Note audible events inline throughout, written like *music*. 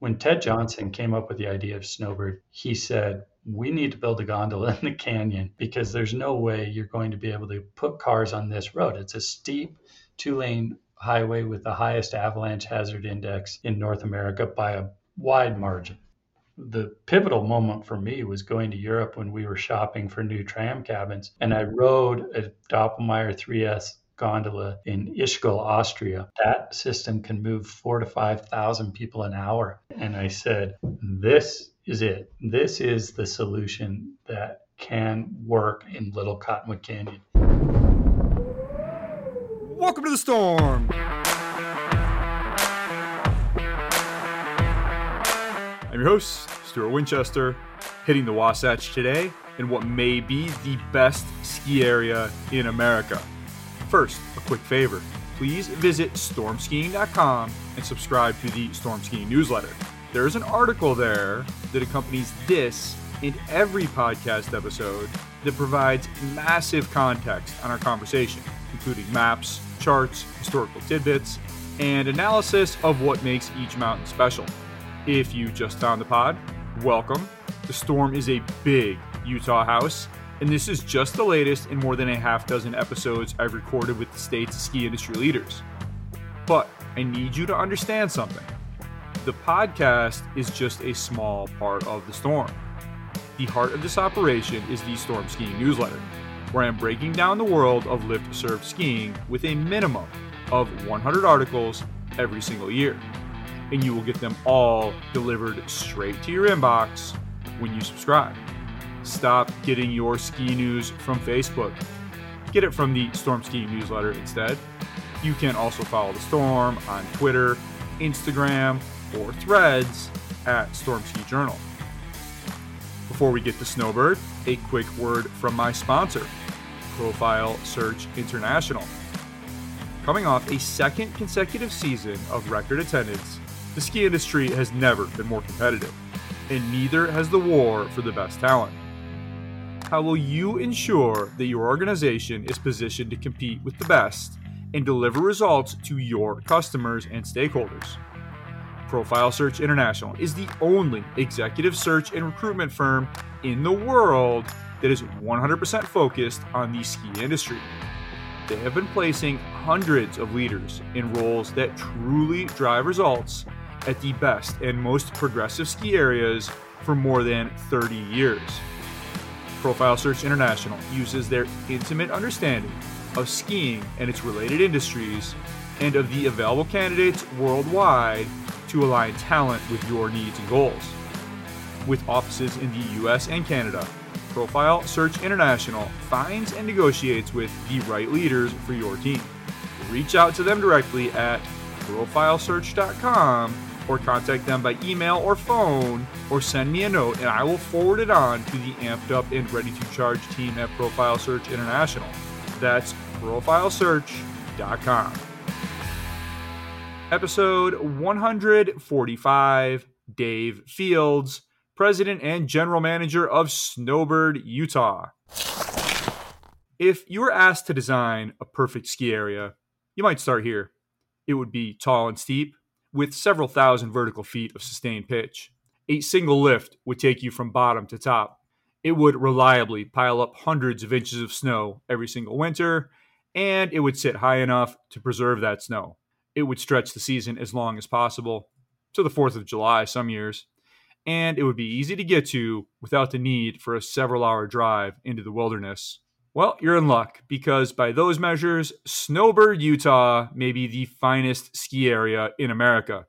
When Ted Johnson came up with the idea of Snowbird, he said, we need to build a gondola in the canyon because there's no way you're going to be able to put cars on this road. It's a steep two lane highway with the highest avalanche hazard index in North America by a wide margin. The pivotal moment for me was going to Europe when we were shopping for new tram cabins, and I rode a Doppelmayr 3S gondola in Ischgl, Austria. That system can move four to 5,000 people an hour. And I said, this is it. This is the solution that can work in Little Cottonwood Canyon. Welcome to the storm. I'm your host, Stuart Winchester, hitting the Wasatch today in what may be the best ski area in America. First, a quick favor. Please visit stormskiing.com and subscribe to the Storm Skiing newsletter. There's an article there that accompanies this in every podcast episode that provides massive context on our conversation, including maps, charts, historical tidbits, and analysis of what makes each mountain special. If you just found the pod, welcome. The Storm is a big Utah house and this is just the latest in more than a half dozen episodes I've recorded with the state's ski industry leaders. But I need you to understand something. The podcast is just a small part of the storm. The heart of this operation is the Storm Skiing newsletter, where I'm breaking down the world of lift served skiing with a minimum of 100 articles every single year. And you will get them all delivered straight to your inbox when you subscribe. Stop getting your ski news from Facebook. Get it from the Storm Ski newsletter instead. You can also follow the Storm on Twitter, Instagram, or threads at Storm Ski Journal. Before we get to Snowbird, a quick word from my sponsor, Profile Search International. Coming off a second consecutive season of record attendance, the ski industry has never been more competitive, and neither has the war for the best talent. How will you ensure that your organization is positioned to compete with the best and deliver results to your customers and stakeholders? Profile Search International is the only executive search and recruitment firm in the world that is 100% focused on the ski industry. They have been placing hundreds of leaders in roles that truly drive results at the best and most progressive ski areas for more than 30 years. Profile Search International uses their intimate understanding of skiing and its related industries and of the available candidates worldwide to align talent with your needs and goals. With offices in the US and Canada, Profile Search International finds and negotiates with the right leaders for your team. Reach out to them directly at profilesearch.com or contact them by email or phone or send me a note and I will forward it on to the amped up and ready to charge team at Profile Search International. That's profilesearch.com. Episode 145 Dave Fields, President and General Manager of Snowbird, Utah. If you were asked to design a perfect ski area, you might start here. It would be tall and steep, with several thousand vertical feet of sustained pitch. A single lift would take you from bottom to top. It would reliably pile up hundreds of inches of snow every single winter, and it would sit high enough to preserve that snow. It would stretch the season as long as possible, to the 4th of July some years, and it would be easy to get to without the need for a several hour drive into the wilderness. Well, you're in luck because by those measures, Snowbird, Utah may be the finest ski area in America.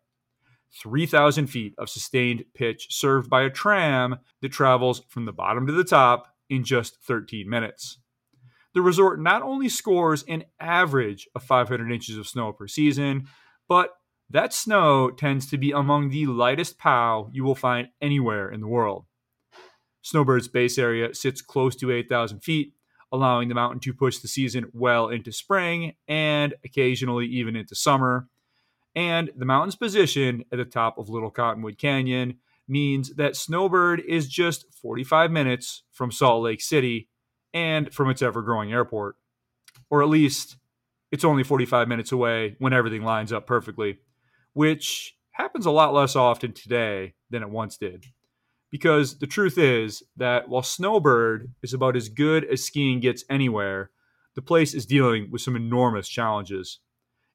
3,000 feet of sustained pitch served by a tram that travels from the bottom to the top in just 13 minutes. The resort not only scores an average of 500 inches of snow per season, but that snow tends to be among the lightest POW you will find anywhere in the world. Snowbird's base area sits close to 8,000 feet allowing the mountain to push the season well into spring and occasionally even into summer. And the mountain's position at the top of Little Cottonwood Canyon means that Snowbird is just 45 minutes from Salt Lake City and from its ever growing airport. Or at least it's only 45 minutes away when everything lines up perfectly, which happens a lot less often today than it once did. Because the truth is that while Snowbird is about as good as skiing gets anywhere, the place is dealing with some enormous challenges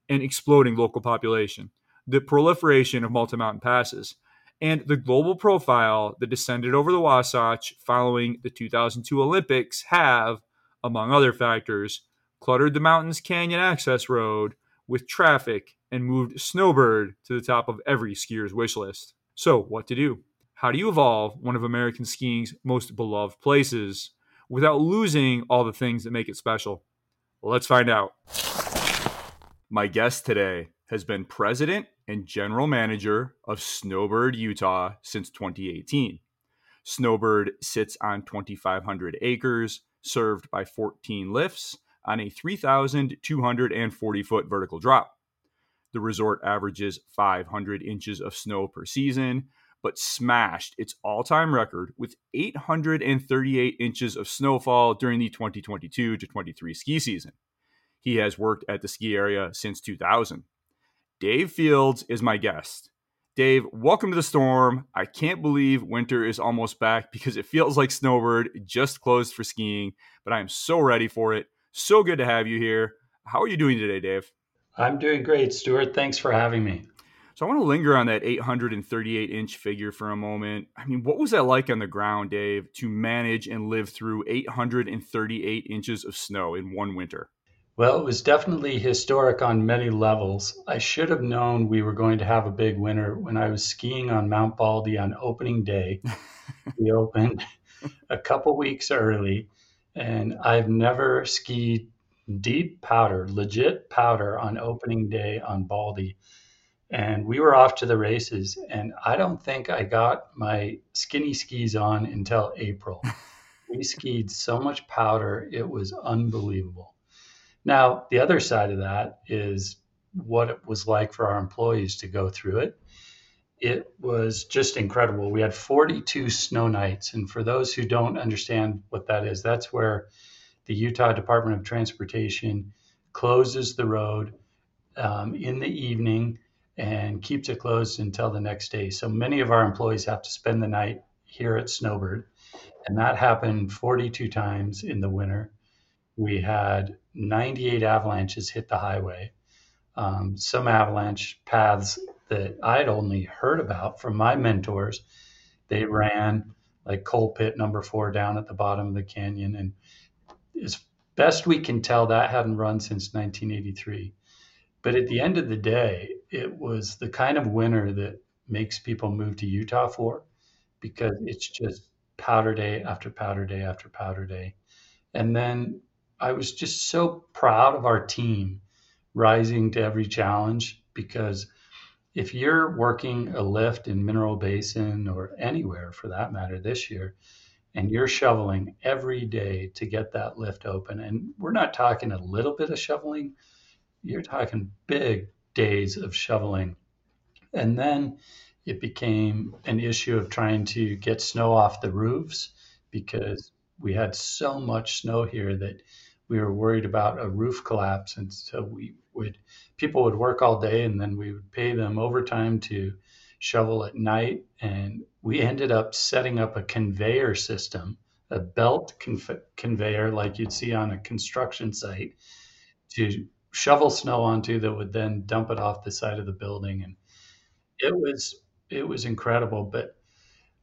an exploding local population, the proliferation of multi mountain passes, and the global profile that descended over the Wasatch following the 2002 Olympics have, among other factors, cluttered the mountain's canyon access road with traffic and moved Snowbird to the top of every skier's wish list. So, what to do? How do you evolve one of American skiing's most beloved places without losing all the things that make it special? let's find out. My guest today has been president and general manager of Snowbird, Utah since 2018. Snowbird sits on 2,500 acres, served by 14 lifts on a 3,240 foot vertical drop. The resort averages 500 inches of snow per season, but smashed its all time record with 838 inches of snowfall during the 2022 to 23 ski season. He has worked at the ski area since 2000. Dave Fields is my guest. Dave, welcome to the storm. I can't believe winter is almost back because it feels like Snowbird just closed for skiing, but I am so ready for it. So good to have you here. How are you doing today, Dave? I'm doing great, Stuart. Thanks for having me. So I want to linger on that 838 inch figure for a moment. I mean, what was that like on the ground, Dave, to manage and live through 838 inches of snow in one winter? Well, it was definitely historic on many levels. I should have known we were going to have a big winter when I was skiing on Mount Baldy on opening day. *laughs* we opened a couple weeks early and I've never skied deep powder, legit powder on opening day on Baldy. And we were off to the races, and I don't think I got my skinny skis on until April. *laughs* we skied so much powder, it was unbelievable. Now, the other side of that is what it was like for our employees to go through it it was just incredible. We had 42 snow nights. And for those who don't understand what that is, that's where the Utah Department of Transportation closes the road um, in the evening and keeps it closed until the next day. So many of our employees have to spend the night here at Snowbird. And that happened 42 times in the winter. We had 98 avalanches hit the highway. Um, some avalanche paths that I'd only heard about from my mentors. They ran like coal pit number four down at the bottom of the canyon. And as best we can tell, that hadn't run since 1983. But at the end of the day, it was the kind of winter that makes people move to Utah for because it's just powder day after powder day after powder day. And then I was just so proud of our team rising to every challenge because if you're working a lift in Mineral Basin or anywhere for that matter this year, and you're shoveling every day to get that lift open, and we're not talking a little bit of shoveling, you're talking big days of shoveling. And then it became an issue of trying to get snow off the roofs because we had so much snow here that we were worried about a roof collapse, and so we would people would work all day, and then we would pay them overtime to shovel at night, and we ended up setting up a conveyor system, a belt conveyor like you'd see on a construction site, to shovel snow onto that would then dump it off the side of the building, and it was it was incredible. But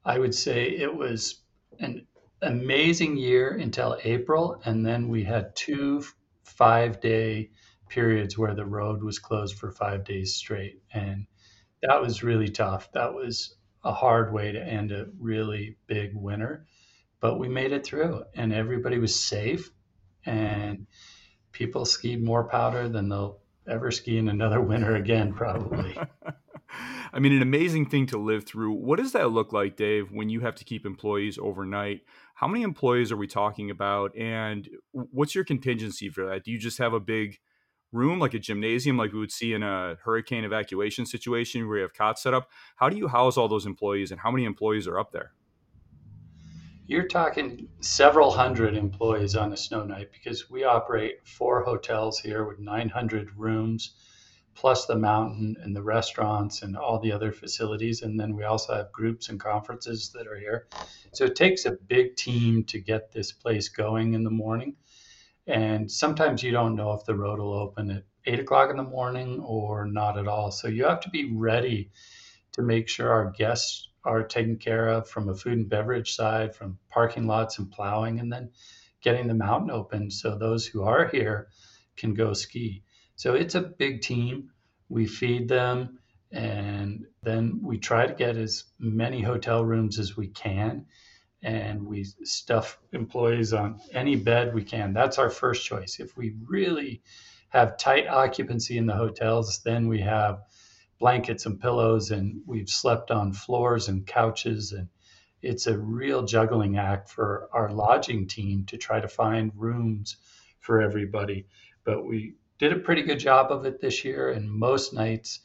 I would say it was an amazing year until April, and then we had two five day periods where the road was closed for five days straight. And that was really tough. That was a hard way to end a really big winter, but we made it through and everybody was safe and people skied more powder than they'll ever ski in another *laughs* winter again, probably. *laughs* I mean, an amazing thing to live through. What does that look like, Dave, when you have to keep employees overnight? How many employees are we talking about? And what's your contingency for that? Do you just have a big room, like a gymnasium, like we would see in a hurricane evacuation situation where you have cots set up? How do you house all those employees and how many employees are up there? You're talking several hundred employees on a snow night because we operate four hotels here with 900 rooms plus the mountain and the restaurants and all the other facilities. And then we also have groups and conferences that are here. So it takes a big team to get this place going in the morning. And sometimes you don't know if the road will open at eight o'clock in the morning or not at all. So you have to be ready to make sure our guests are taken care of from a food and beverage side, from parking lots and plowing, and then getting the mountain open so those who are here can go ski. So it's a big team. We feed them and then we try to get as many hotel rooms as we can and we stuff employees on any bed we can. That's our first choice. If we really have tight occupancy in the hotels, then we have blankets and pillows and we've slept on floors and couches and it's a real juggling act for our lodging team to try to find rooms for everybody. But we did a pretty good job of it this year and most nights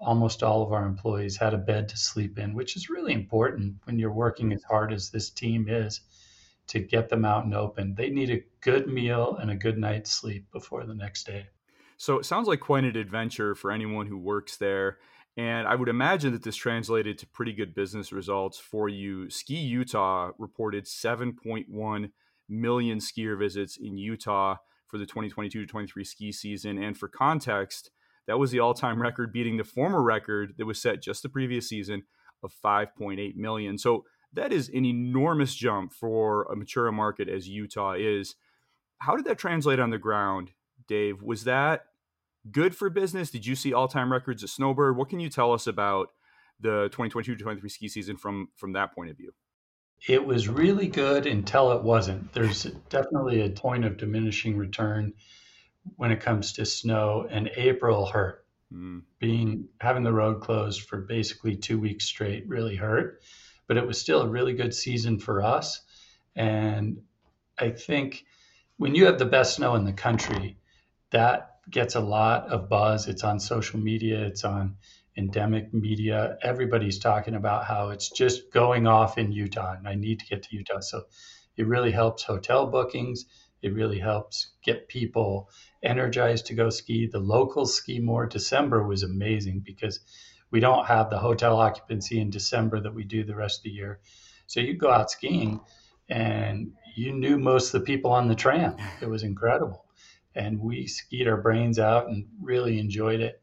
almost all of our employees had a bed to sleep in which is really important when you're working as hard as this team is to get the mountain open. They need a good meal and a good night's sleep before the next day so it sounds like quite an adventure for anyone who works there. And I would imagine that this translated to pretty good business results for you. Ski Utah reported 7.1 million skier visits in Utah for the 2022 23 ski season. And for context, that was the all time record, beating the former record that was set just the previous season of 5.8 million. So that is an enormous jump for a mature market as Utah is. How did that translate on the ground Dave, was that good for business? Did you see all time records at Snowbird? What can you tell us about the 2022-23 ski season from from that point of view? It was really good until it wasn't. There's definitely a point of diminishing return when it comes to snow, and April hurt. Mm. Being having the road closed for basically two weeks straight really hurt, but it was still a really good season for us. And I think when you have the best snow in the country, that gets a lot of buzz. It's on social media, it's on endemic media. Everybody's talking about how it's just going off in Utah and I need to get to Utah. So it really helps hotel bookings. It really helps get people energized to go ski. The locals ski more. December was amazing because we don't have the hotel occupancy in December that we do the rest of the year. So you go out skiing and you knew most of the people on the tram. It was incredible and we skied our brains out and really enjoyed it.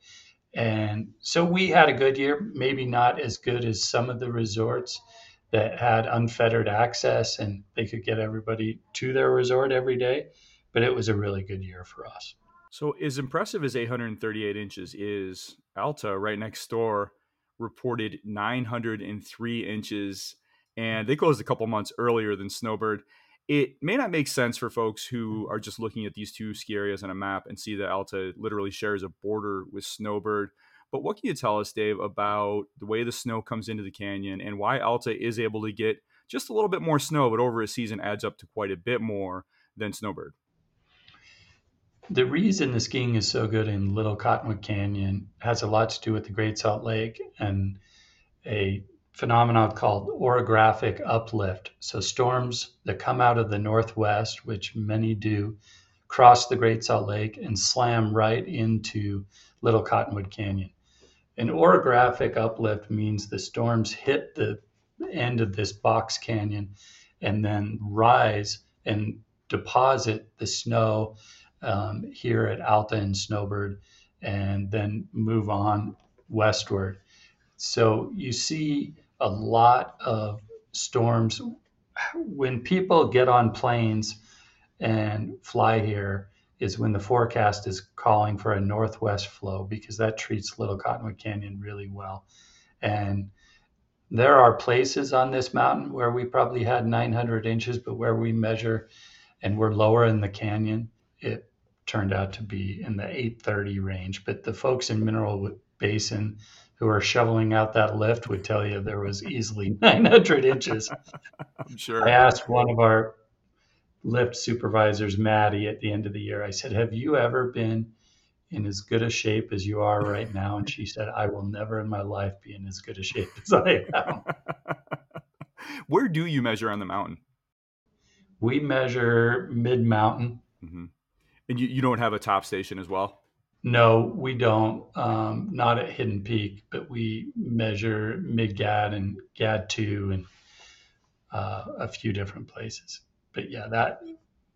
And so we had a good year, maybe not as good as some of the resorts that had unfettered access and they could get everybody to their resort every day, but it was a really good year for us. So, as impressive as 838 inches is, Alta right next door reported 903 inches, and they closed a couple months earlier than Snowbird it may not make sense for folks mm. who are just looking at these two ski areas on a map and see that Alta literally shares a border with Snowbird. But what can you tell us, Dave, about the way the snow comes into the canyon and why Alta is able to get just a little bit more snow, but over a season adds up to quite a bit more than Snowbird? The reason the skiing is so good in Little Cottonwood Canyon has a lot to do with the Great Salt Lake and a phenomenon called orographic uplift. So storms that come out of the northwest, which many do, cross the Great Salt Lake and slam right into Little Cottonwood Canyon. An orographic uplift means the storms hit the end of this box canyon and then rise and deposit the snow um, here at Alta and Snowbird and then move on westward. So you see a lot of storms. When people get on planes and fly here, is when the forecast is calling for a northwest flow because that treats Little Cottonwood Canyon really well. And there are places on this mountain where we probably had 900 inches, but where we measure and we're lower in the canyon, it turned out to be in the 830 range. But the folks in Mineral Basin who are shoveling out that lift would tell you there was easily *laughs* 900 inches. I'm sure. I asked one of our lift supervisors, Maddie, at the end of the year, I said, Have you ever been in as good a shape as you are right now? And she said, I will never in my life be in as good a shape as I am. *laughs* Where do you measure on the mountain? We measure mid mountain. Mm-hmm. And you, you don't have a top station as well? No, we don't. Um, not at Hidden Peak, but we measure Mid-Gad and GAD2 and uh, a few different places. But yeah, that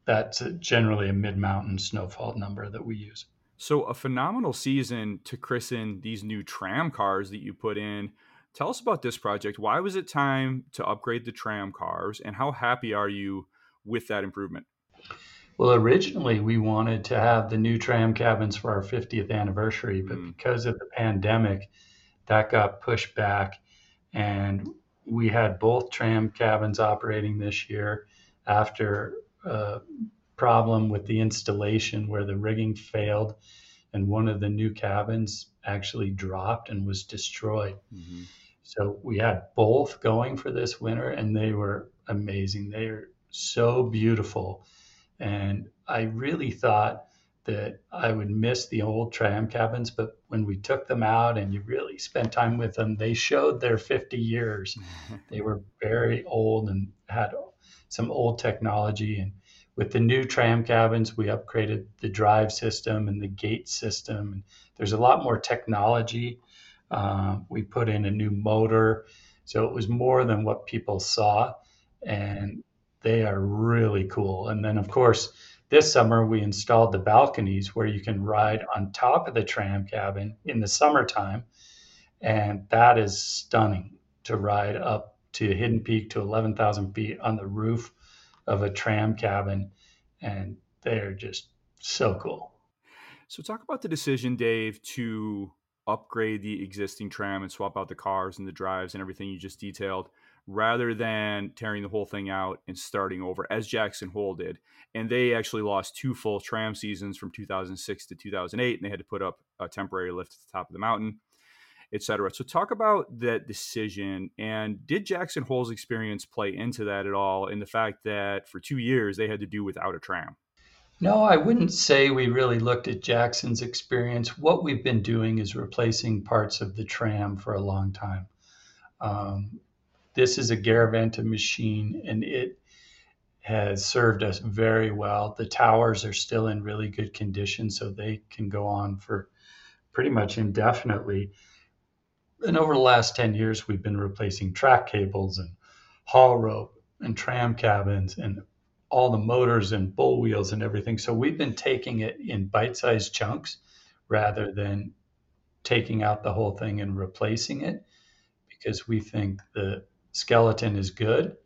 that's generally a mid-mountain snowfall number that we use. So a phenomenal season to christen these new tram cars that you put in. Tell us about this project. Why was it time to upgrade the tram cars, and how happy are you with that improvement? Well, originally we wanted to have the new tram cabins for our 50th anniversary, but mm. because of the pandemic, that got pushed back. And we had both tram cabins operating this year after a problem with the installation where the rigging failed and one of the new cabins actually dropped and was destroyed. Mm-hmm. So we had both going for this winter and they were amazing. They are so beautiful and I really thought that I would miss the old tram cabins, but when we took them out and you really spent time with them, they showed their 50 years. *laughs* they were very old and had some old technology. And with the new tram cabins, we upgraded the drive system and the gate system. And there's a lot more technology. Uh, we put in a new motor. So it was more than what people saw. And they are really cool. And then, of course, this summer we installed the balconies where you can ride on top of the tram cabin in the summertime. And that is stunning to ride up to Hidden Peak to 11,000 feet on the roof of a tram cabin. And they're just so cool. So, talk about the decision, Dave, to upgrade the existing tram and swap out the cars and the drives and everything you just detailed rather than tearing the whole thing out and starting over as Jackson Hole did. And they actually lost two full tram seasons from 2006 to 2008, and they had to put up a temporary lift at the top of the mountain, etc. So, talk about that decision. And did Jackson Hole's experience play into that at all? In the fact that for two years they had to do without a tram. No, I wouldn't say we really looked at Jackson's experience. What we've been doing is replacing parts of the tram for a long time. Um, this is a Garaventa machine and it has served us very well. The towers are still in really good condition, so they can go on for pretty much indefinitely. And over the last 10 years, we've been replacing track cables and haul rope and tram cabins and all the motors and bull wheels and everything. So we've been taking it in bite sized chunks rather than taking out the whole thing and replacing it because we think the skeleton is good.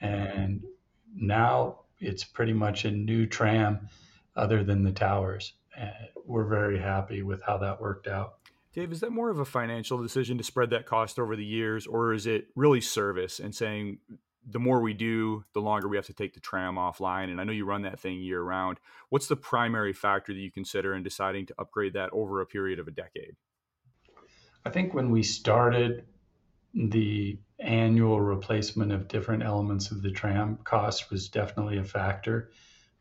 And mm-hmm. now it's pretty much a new tram other than the towers. And we're very happy with how that worked out. Dave, is that more of a financial decision to spread that cost over the years, or is it really service and saying the more we do, the longer we have to take the tram offline? And I know you run that thing year round. What's the primary factor that you consider in deciding to upgrade that over a period of a decade? I think when we started, the annual replacement of different elements of the tram cost was definitely a factor.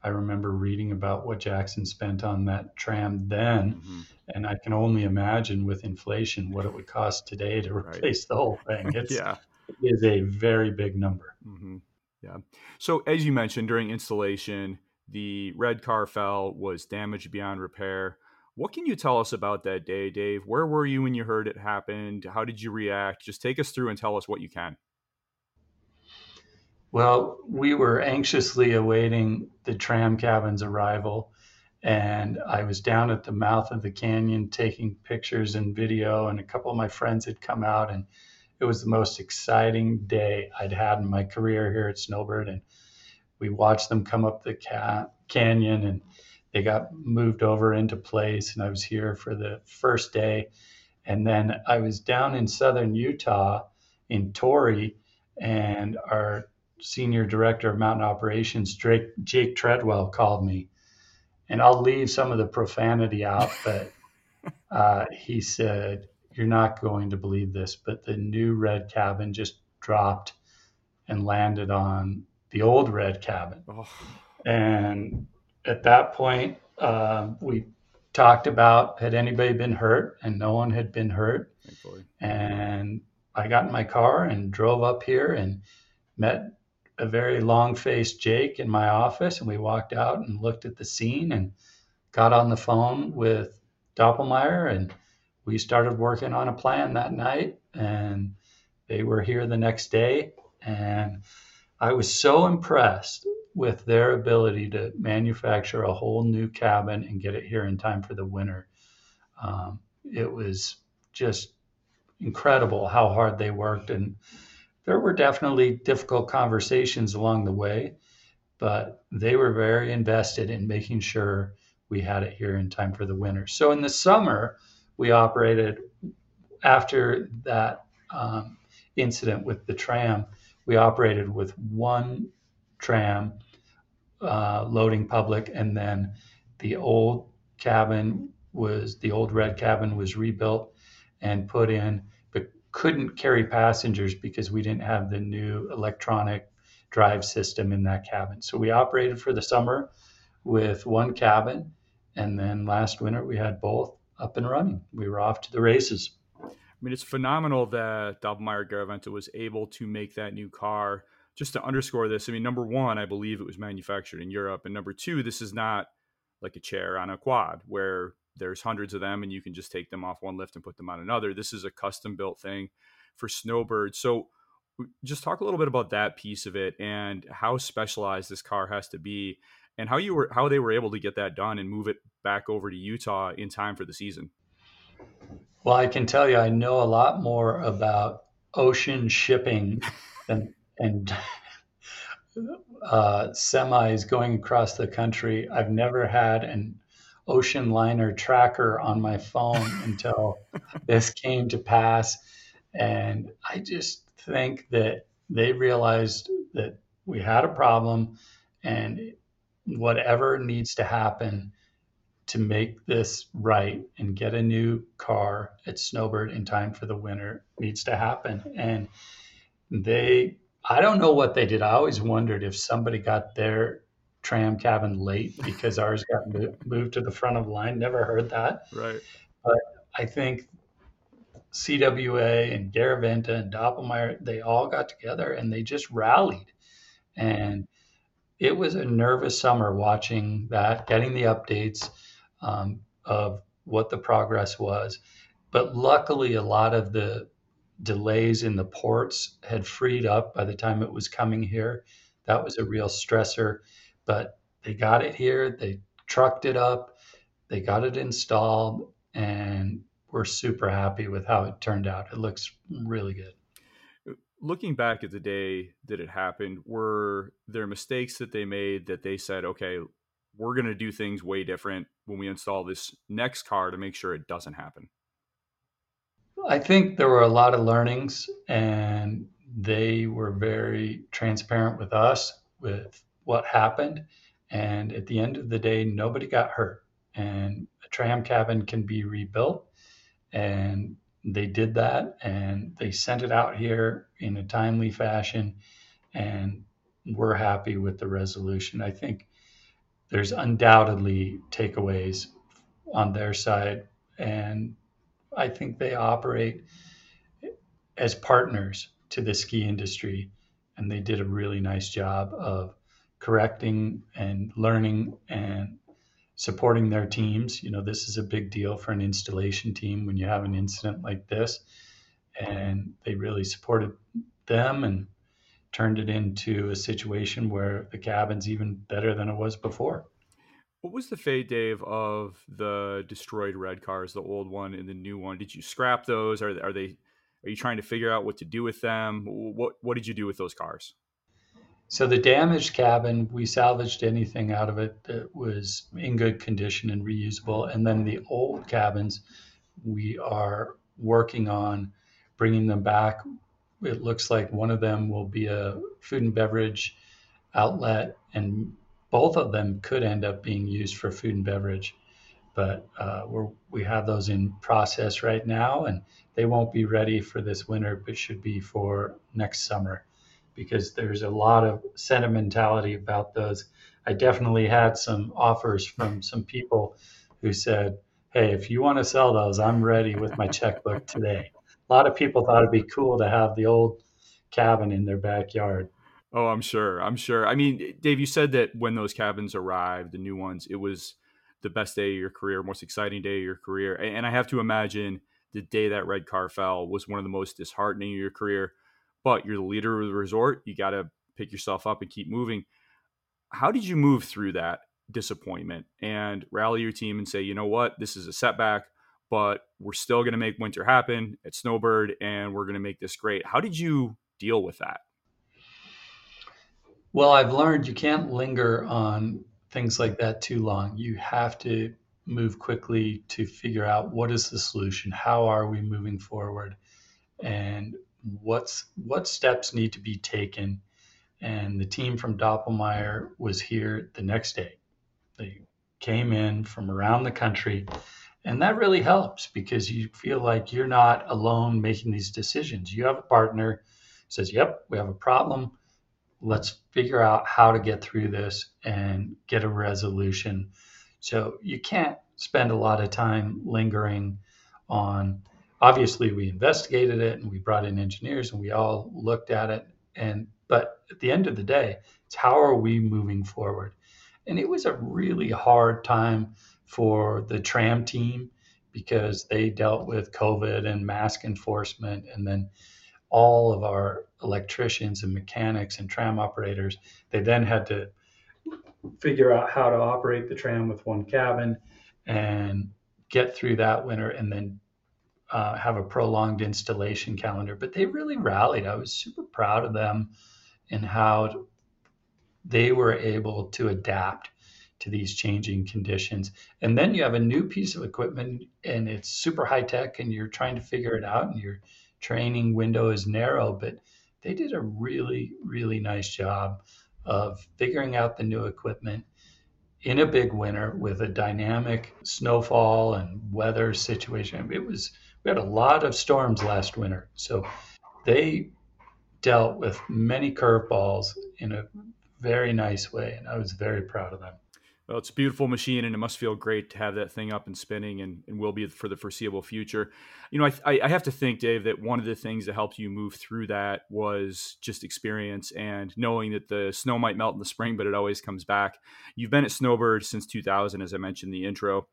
I remember reading about what Jackson spent on that tram then, mm-hmm. and I can only imagine with inflation what it would cost today to replace right. the whole thing. *laughs* It's, yeah, it is a very big number. Mm-hmm. Yeah. So as you mentioned during installation, the red car fell was damaged beyond repair. What can you tell us about that day, Dave? Where were you when you heard it happened? How did you react? Just take us through and tell us what you can. Well, we were anxiously awaiting the tram cabin's arrival, and I was down at the mouth of the canyon taking pictures and video, and a couple of my friends had come out, and it was the most exciting day I'd had in my career here at Snowbird, and we watched them come up the ca- canyon and they got moved over into place, and I was here for the first day. And then I was down in southern Utah in Torrey, and our senior director of mountain operations, Drake, Jake Treadwell, called me. And I'll leave some of the profanity out, *laughs* but uh, he said, You're not going to believe this, but the new red cabin just dropped and landed on the old red cabin. Oh. And at that point, uh, we talked about had anybody been hurt, and no one had been hurt. Thankfully. And I got in my car and drove up here and met a very long faced Jake in my office. And we walked out and looked at the scene and got on the phone with Doppelmayr, and we started working on a plan that night. And they were here the next day, and I was so impressed with their ability to manufacture a whole new cabin and get it here in time for the winter. Um, it was just incredible how hard they worked, and there were definitely difficult conversations along the way, but they were very invested in making sure we had it here in time for the winter. So in the summer, we operated after that um, incident with the tram. We operated with one tram uh, loading public, and then the old cabin was the old red cabin was rebuilt and put in, but couldn't carry passengers because we didn't have the new electronic drive system in that cabin. So we operated for the summer with one cabin, and then last winter we had both up and running. We were off to the races. I mean, it's phenomenal that Doppelmayr Garaventa was able to make that new car. Just to underscore this, I mean, number one, I believe it was manufactured in Europe, and number two, this is not like a chair on a quad where there's hundreds of them and you can just take them off one lift and put them on another. This is a custom built thing for Snowbird. So just talk a little bit about that piece of it and how specialized this car has to be and how you were how they were able to get that done and move it back over to Utah in time for the season. Well, I can tell you I know a lot more about ocean shipping and and *laughs* uh, semis going across the country. I've never had an ocean liner tracker on my phone *laughs* until this came to pass. And I just think that they realized that we had a problem and whatever needs to happen to make this right and get a new car at Snowbird in time for the winter needs to happen. And they, I don't know what they did. I always wondered if somebody got their tram cabin late because ours got moved to the front of the line. Never heard that. Right. But I think CWA and Garaventa and Doppelmayr, they all got together and they just rallied. And it was a nervous summer watching that, getting the updates um, of what the progress was. But luckily, a lot of the delays in the ports had freed up by the time it was coming here. That was a real stressor but they got it here. They trucked it up. They got it installed, and we're super happy with how it turned out. It looks really good. Looking back at the day that it happened, were there mistakes that they made that they said, okay, we're going to do things way different when we install this next car to make sure it doesn't happen? I think there were a lot of learnings, and they were very transparent with us with what happened. And at the end of the day, nobody got hurt. And a tram cabin can be rebuilt. And they did that and they sent it out here in a timely fashion. And we're happy with the resolution. I think there's undoubtedly takeaways on their side. And I think they operate as partners to the ski industry. And they did a really nice job of correcting and learning and supporting their teams. You know, this is a big deal for an installation team when you have an incident like this. And they really supported them and turned it into a situation where the cabin's even better than it was before. What was the fate, Dave, of the destroyed red cars, the old one and the new one? Did you scrap those? Are, are they? Are you trying to figure out what to do with them? What What did you do with those cars? So the damaged cabin, we salvaged anything out of it that was in good condition and reusable. And then the old cabins, we are working on bringing them back. It looks like one of them will be a food and beverage outlet, and both of them could end up being used for food and beverage. But uh, we're, we have those in process right now, and they won't be ready for this winter, but should be for next summer because there's a lot of sentimentality about those. I definitely had some offers from some people who said, Hey, if you want to sell those, I'm ready with my checkbook today. A lot of people thought it'd be cool to have the old cabin in their backyard. Oh, I'm sure. I'm sure. I mean, eh, Dave, you said that when those cabins arrived, the new ones, it was the best day of your career, most exciting day of your career. And I have to imagine the day that red car fell was one of the most disheartening of your career. But you're the leader of the resort. You got to pick yourself up and keep moving. How did you move through that disappointment and rally your team and say, you know what, this is a setback, but we're still going to make winter happen at Snowbird and we're going to make this great? How did you deal with that? Well, I've learned you can't linger on things like that too long. You have to move quickly to figure out what is the solution, how are we moving forward, and what's what steps need to be taken. And the team from Doppelmayr was here the next day. They came in from around the country, and that really helps because you feel like you're not alone making these decisions. You have a partner says, "Yep, we have a problem let's figure out how to get through this and get a resolution. So you can't spend a lot of time lingering on. Obviously, we investigated it and we brought in engineers and we all looked at it. And but at the end of the day, it's how are we moving forward? And it was a really hard time for the tram team because they dealt with COVID and mask enforcement and then all of our electricians and mechanics and tram operators. They then had to figure out how to operate the tram with one cabin and get through that winter and then uh, have a prolonged installation calendar. But they really rallied. I was super proud of them and how they were able to adapt to these changing conditions. And then you have a new piece of equipment and it's super high tech and you're trying to figure it out and you're training window is narrow, but they did a really, really nice job of figuring out the new equipment in a big winter with a dynamic snowfall and weather situation. It was we had a lot of storms last winter, so they dealt with many curveballs in a very nice way, and I was very proud of them. Well, it's a beautiful machine, and it must feel great to have that thing up and spinning, and, and will be for the foreseeable future. You know, I, I have to think, Dave, that one of the things that helped you move through that was just experience and knowing that the snow might melt in the spring, but it always comes back. You've been at Snowbird since 2000, as I mentioned in the intro.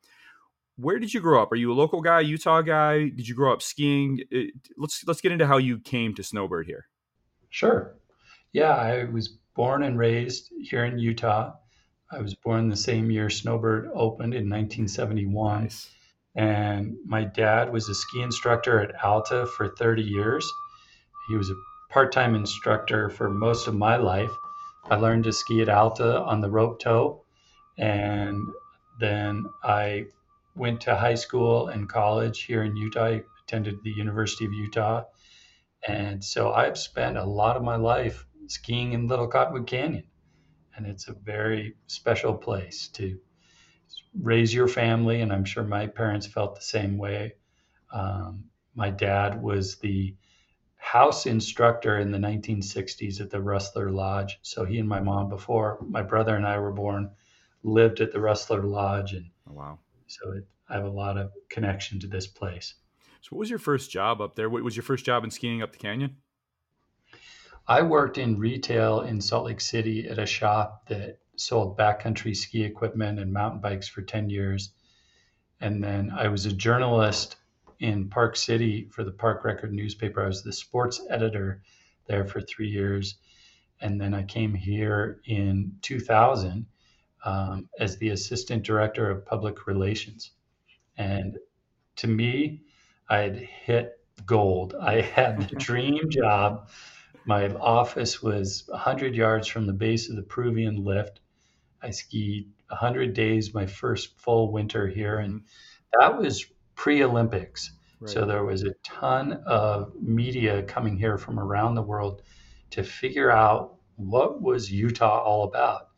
Where did you grow up? Are you a local guy, Utah guy? Did you grow up skiing? It, let's let's get into how you came to Snowbird here. Sure. Yeah, I was born and raised here in Utah. I was born the same year Snowbird opened in 1971. Nice. And my dad was a ski instructor at Alta for 30 years. He was a part time instructor for most of my life. I learned to ski at Alta on the rope tow. And then I went to high school and college here in Utah. I attended the University of Utah. And so I've spent a lot of my life skiing in Little Cottonwood Canyon and it's a very special place to raise your family. And I'm sure my parents felt the same way. Um, my dad was the house instructor in the 1960s at the Rustler Lodge. So he and my mom, before my brother and I were born, lived at the Rustler Lodge. And oh, wow. So it, I have a lot of connection to this place. So, what was your first job up there? What was your first job in skiing up the canyon? I worked in retail in Salt Lake City at a shop that sold backcountry ski equipment and mountain bikes for 10 years. And then I was a journalist in Park City for the Park Record newspaper. I was the sports editor there for three years. And then I came here in 2000 um, as the assistant director of public relations. And to me, I had hit gold. I had the dream job my office was 100 yards from the base of the Peruvian lift. I skied 100 days my first full winter here, and that was pre Olympics. Right. So there was a ton of media coming here from around the world to figure out what was Utah all about.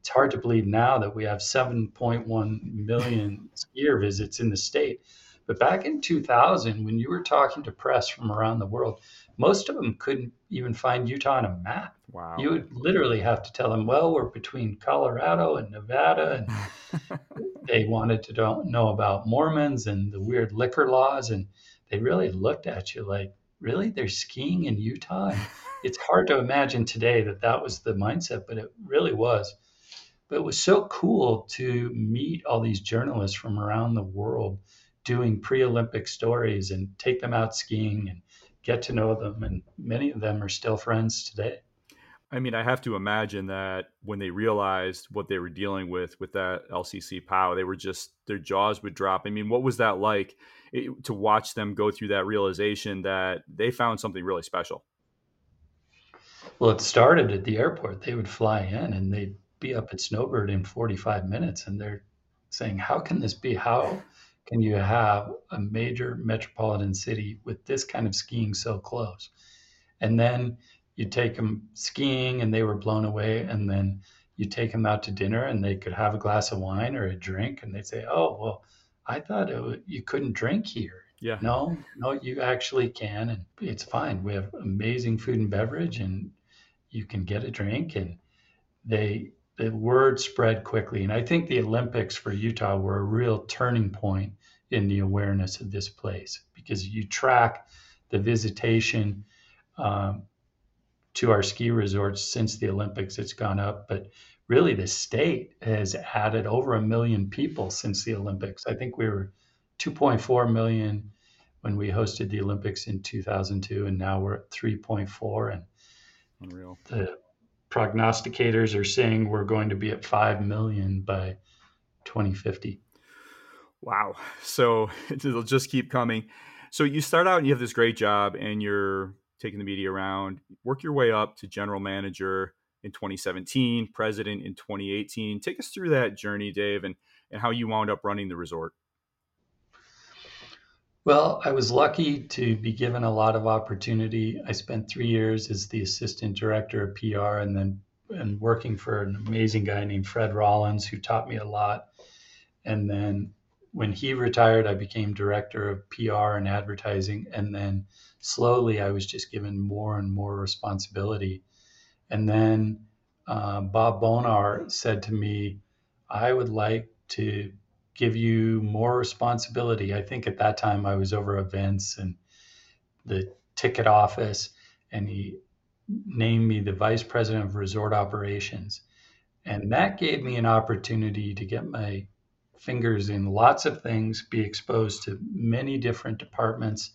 It's hard to believe now that we have 7.1 million skier visits in the state. But back in 2000, when you were talking to press from around the world, most of them couldn't even find Utah on a map. Wow. You would literally have to tell them, well, we're between Colorado and Nevada. And *laughs* they wanted to don't know about Mormons and the weird liquor laws. And they really looked at you like, really? They're skiing in Utah? And it's hard to imagine today that that was the mindset, but it really was. But it was so cool to meet all these journalists from around the world doing pre Olympic stories and take them out skiing and get to know them. And many of them are still friends today. I mean, I have to imagine that when they realized what they were dealing with with that LCC POW, they were just their jaws would drop. I mean, what was that like it, to watch them go through that realization that they found something really special? Well, it started at the airport. They would fly in and they'd be up at Snowbird in 45 minutes, and they're saying, "How can this be? How can you have a major metropolitan city with this kind of skiing so close?" And then you take them skiing and they were blown away and then you take them out to dinner and they could have a glass of wine or a drink and they'd say oh well i thought was, you couldn't drink here. Yeah. No no you actually can and it's fine. We have amazing food and beverage and you can get a drink and they the word spread quickly and i think the olympics for utah were a real turning point in the awareness of this place because you track the visitation um, to our ski resorts since the Olympics. It's gone up, but really the state has added over a million people since the Olympics. I think we were 2.4 million when we hosted the Olympics in 2002, and now we're at 3.4. And Unreal. the prognosticators are saying we're going to be at 5 million by 2050. Wow. So *laughs* it'll just keep coming. So you start out and you have this great job and you're taking the media around, work your way up to general manager in 2017, president in 2018. Take us through that journey, Dave, and, and how you wound up running the resort. Well, I was lucky to be given a lot of opportunity. I spent three years as the assistant director of PR and then and working for an amazing guy named Fred Rollins who taught me a lot. And then when he retired, I became director of PR and advertising. And then slowly I was just given more and more responsibility. And then uh, Bob Bonar said to me, I would like to give you more responsibility. I think at that time I was over events and the ticket office, and he named me the vice president of resort operations. And that gave me an opportunity to get my fingers in lots of things, be exposed to many different departments,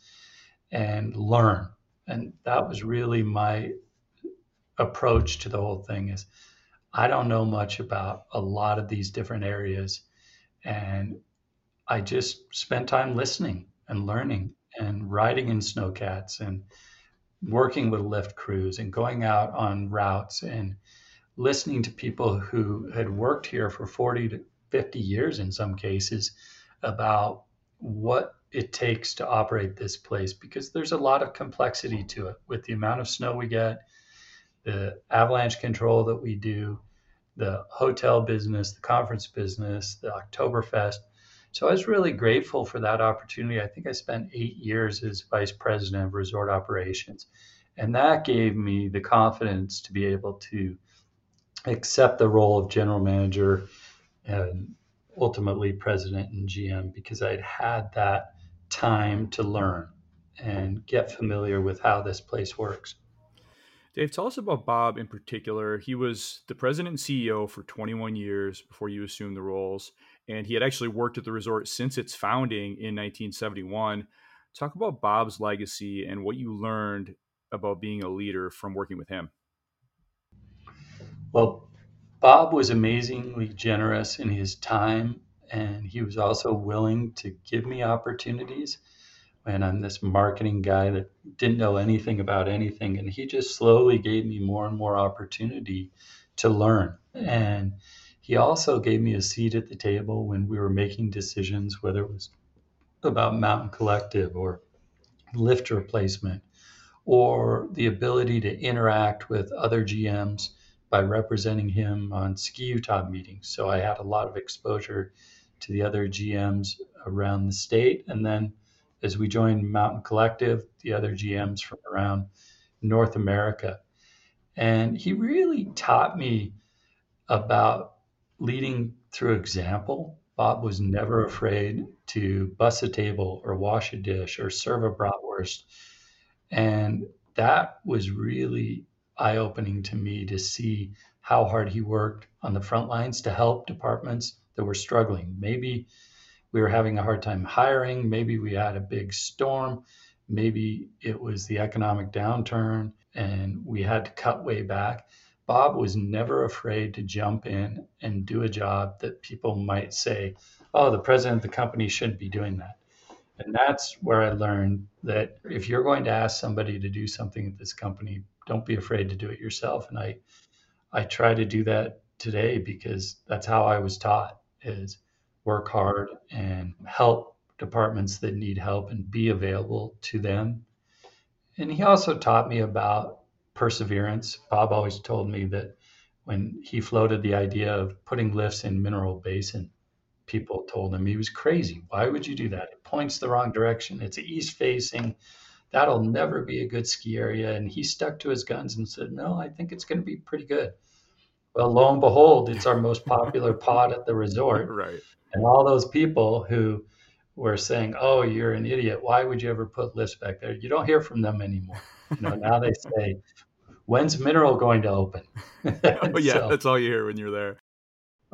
and learn. And that was really my approach to the whole thing is I don't know much about a lot of these different areas. And I just spent time listening and learning and riding in snowcats and working with lift crews and going out on routes and listening to people who had worked here for 40 to 50 years in some cases about what it takes to operate this place because there's a lot of complexity to it with the amount of snow we get, the avalanche control that we do, the hotel business, the conference business, the Oktoberfest. So I was really grateful for that opportunity. I think I spent eight years as vice president of resort operations. And that gave me the confidence to be able to accept the role of general manager and ultimately president and GM because I'd had that time to learn and get familiar with how this place works. Dave, tell us about Bob in particular. He was the president and CEO for 21 years before you assumed the roles, and he had actually worked at the resort since its founding in 1971. Talk about Bob's legacy and what you learned about being a leader from working with him. Well, Bob was amazingly generous in his time, and he was also willing to give me opportunities. And I'm this marketing guy that didn't know anything about anything, and he just slowly gave me more and more opportunity to learn. And he also gave me a seat at the table when we were making decisions, whether it was about Mountain Collective or lift replacement, or the ability to interact with other GMs by representing him on Ski Utah meetings. So I had a lot of exposure to the other GMs around the state. And then as we joined Mountain Collective, the other GMs from around North America. And he really taught me about leading through example. Bob was never afraid to bus a table or wash a dish or serve a bratwurst. And that was really eye opening to me to see how hard he worked on the front lines to help departments that were struggling. Maybe we were having a hard time hiring, maybe we had a big storm, maybe it was the economic downturn and we had to cut way back. Bob was never afraid to jump in and do a job that people might say, oh, the president of the company shouldn't be doing that. And that's where I learned that if you're going to ask somebody to do something at this company, don't be afraid to do it yourself. And I, I try to do that today because that's how I was taught is work hard and help departments that need help and be available to them. And he also taught me about perseverance. Bob always told me that when he floated the idea of putting lifts in Mineral Basin, people told him he was crazy. Why would you do that? It points the wrong direction. It's east facing. That'll never be a good ski area. And he stuck to his guns and said, No, I think it's going to be pretty good. Well, lo and behold, it's our most popular pod at the resort. *laughs* Right. And all those people who were saying, "Oh, you're an idiot. Why would you ever put lifts back there?" You don't hear from them anymore. You know, now they say, "When's Mineral going to open?" *laughs* oh, yeah, *laughs* so, that's all you hear when you're there.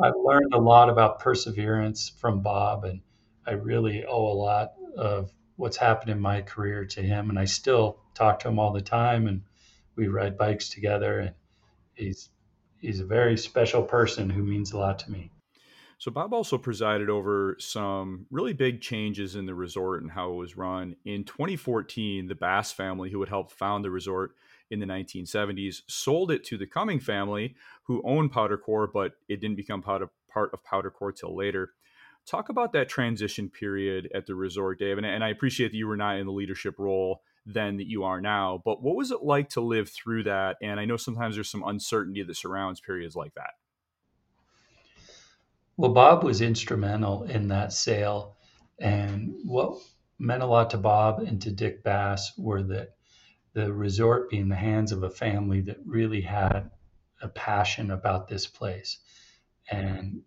I've learned a lot about perseverance from Bob, and I really owe a lot of what's happened in my career to him. And I still talk to him all the time, and we ride bikes together. And he's he's a very special person who means a lot to me. So Bob also presided over some really big changes in the resort and how it was run. In 2014, the Bass family, who had helped found the resort in the 1970s, sold it to the Cumming family, who owned Powdr Core, but it didn't become part of, Powdr Core till later. Talk about that transition period at the resort, Dave. And I appreciate that you were not in the leadership role then that you are now, but what was it like to live through that? And I know sometimes there's some uncertainty that surrounds periods like that. Well, Bob was instrumental in that sale. And what meant a lot to Bob and to Dick Bass were that the resort being the hands of a family that really had a passion about this place. And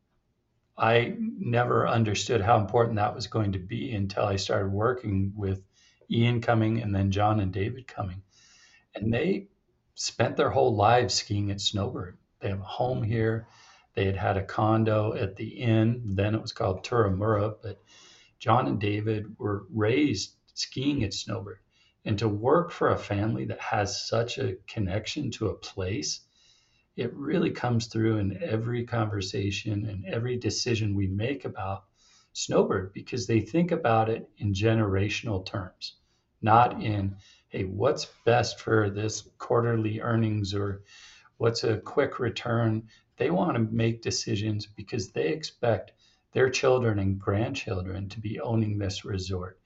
I never understood how important that was going to be until I started working with Ian Cumming and then John and David Cumming. And they spent their whole lives skiing at Snowbird. They have a home here. They had had a condo at the inn. Then it was called Turramurra. But John and David were raised skiing at Snowbird. And to work for a family that has such a connection to a place, it really comes through in every conversation and every decision we make about Snowbird because they think about it in generational terms, not in, hey, what's best for this quarterly earnings or what's a quick return. They want to make decisions because they expect their children and grandchildren to be owning this resort.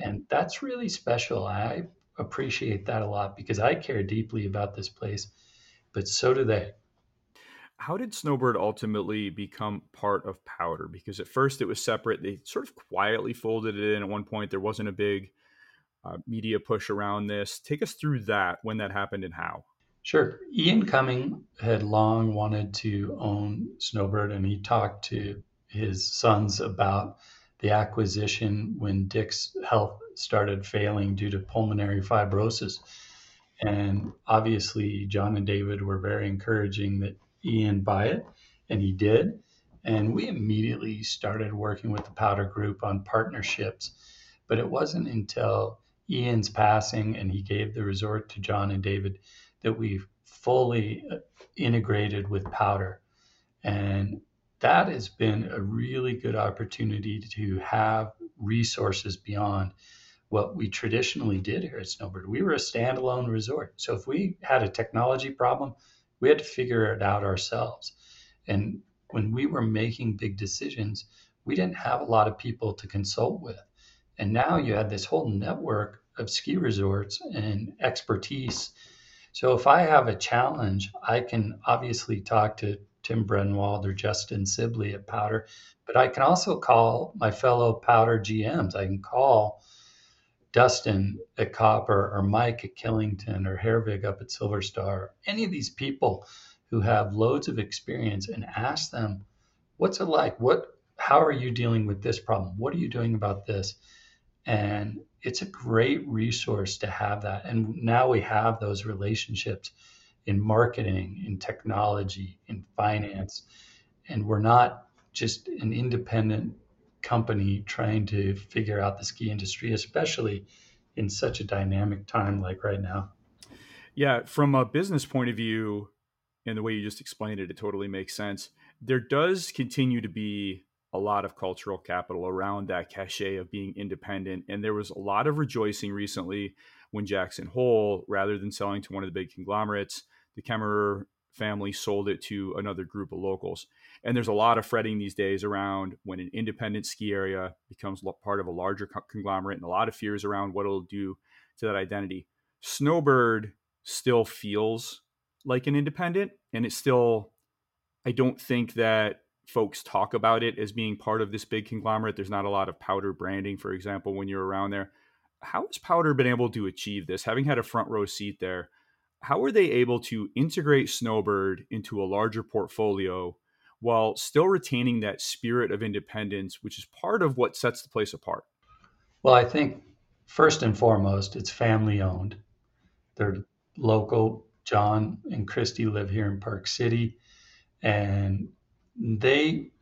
And that's really special. I appreciate that a lot because I care deeply about this place, but so do they. How did Snowbird ultimately become part of Powdr? Because at first it was separate. They sort of quietly folded it in at one point. There wasn't a big uh, media push around this. Take us through that, when that happened, and how. Sure. Ian Cumming had long wanted to own Snowbird, and he talked to his sons about the acquisition when Dick's health started failing due to pulmonary fibrosis. And obviously, John and David were very encouraging that Ian buy it, and he did. And we immediately started working with the Powdr Group on partnerships. But it wasn't until Ian's passing and he gave the resort to John and David that we fully uh, integrated with Powdr. And that has been a really good opportunity to have resources beyond what we traditionally did here at Snowbird. We were a standalone resort. So if we had a technology problem, we had to figure it out ourselves. And when we were making big decisions, we didn't have a lot of people to consult with. And now you had this whole network of ski resorts and expertise so if I have a challenge, I can obviously talk to Tim Brenwald or Justin Sibley at Powdr, but I can also call my fellow Powdr GMs. I can call Dustin at Copper or Mike at Killington or Hervig up at Silver Star, any of these people who have loads of experience and ask them, what's it like? What how are you dealing with this problem? What are you doing about this? And it's a great resource to have that. And now we have those relationships. in marketing, in technology, in finance. And we're not just an independent company trying to figure out the ski industry, especially in such a dynamic time like right now. Yeah, from a business point of view, and the way you just explained it, it totally makes sense. There does continue to be a lot of cultural capital around that cachet of being independent. And there was a lot of rejoicing recently when Jackson Hole, rather than selling to one of the big conglomerates, the Kemmerer family sold it to another group of locals. And there's a lot of fretting these days around when an independent ski area becomes part of a larger conglomerate and a lot of fears around what it'll do to that identity. Snowbird still feels like an independent and it's still I don't think that folks talk about it as being part of this big conglomerate. There's not a lot of Powdr branding, for example, when you're around there. How has Powdr been able to achieve this? Having had a front row seat there, how are they able to integrate Snowbird into a larger portfolio while still retaining that spirit of independence, which is part of what sets the place apart? Well, I think first and foremost, it's family owned. They're local. John and Christy live here in Park City, and they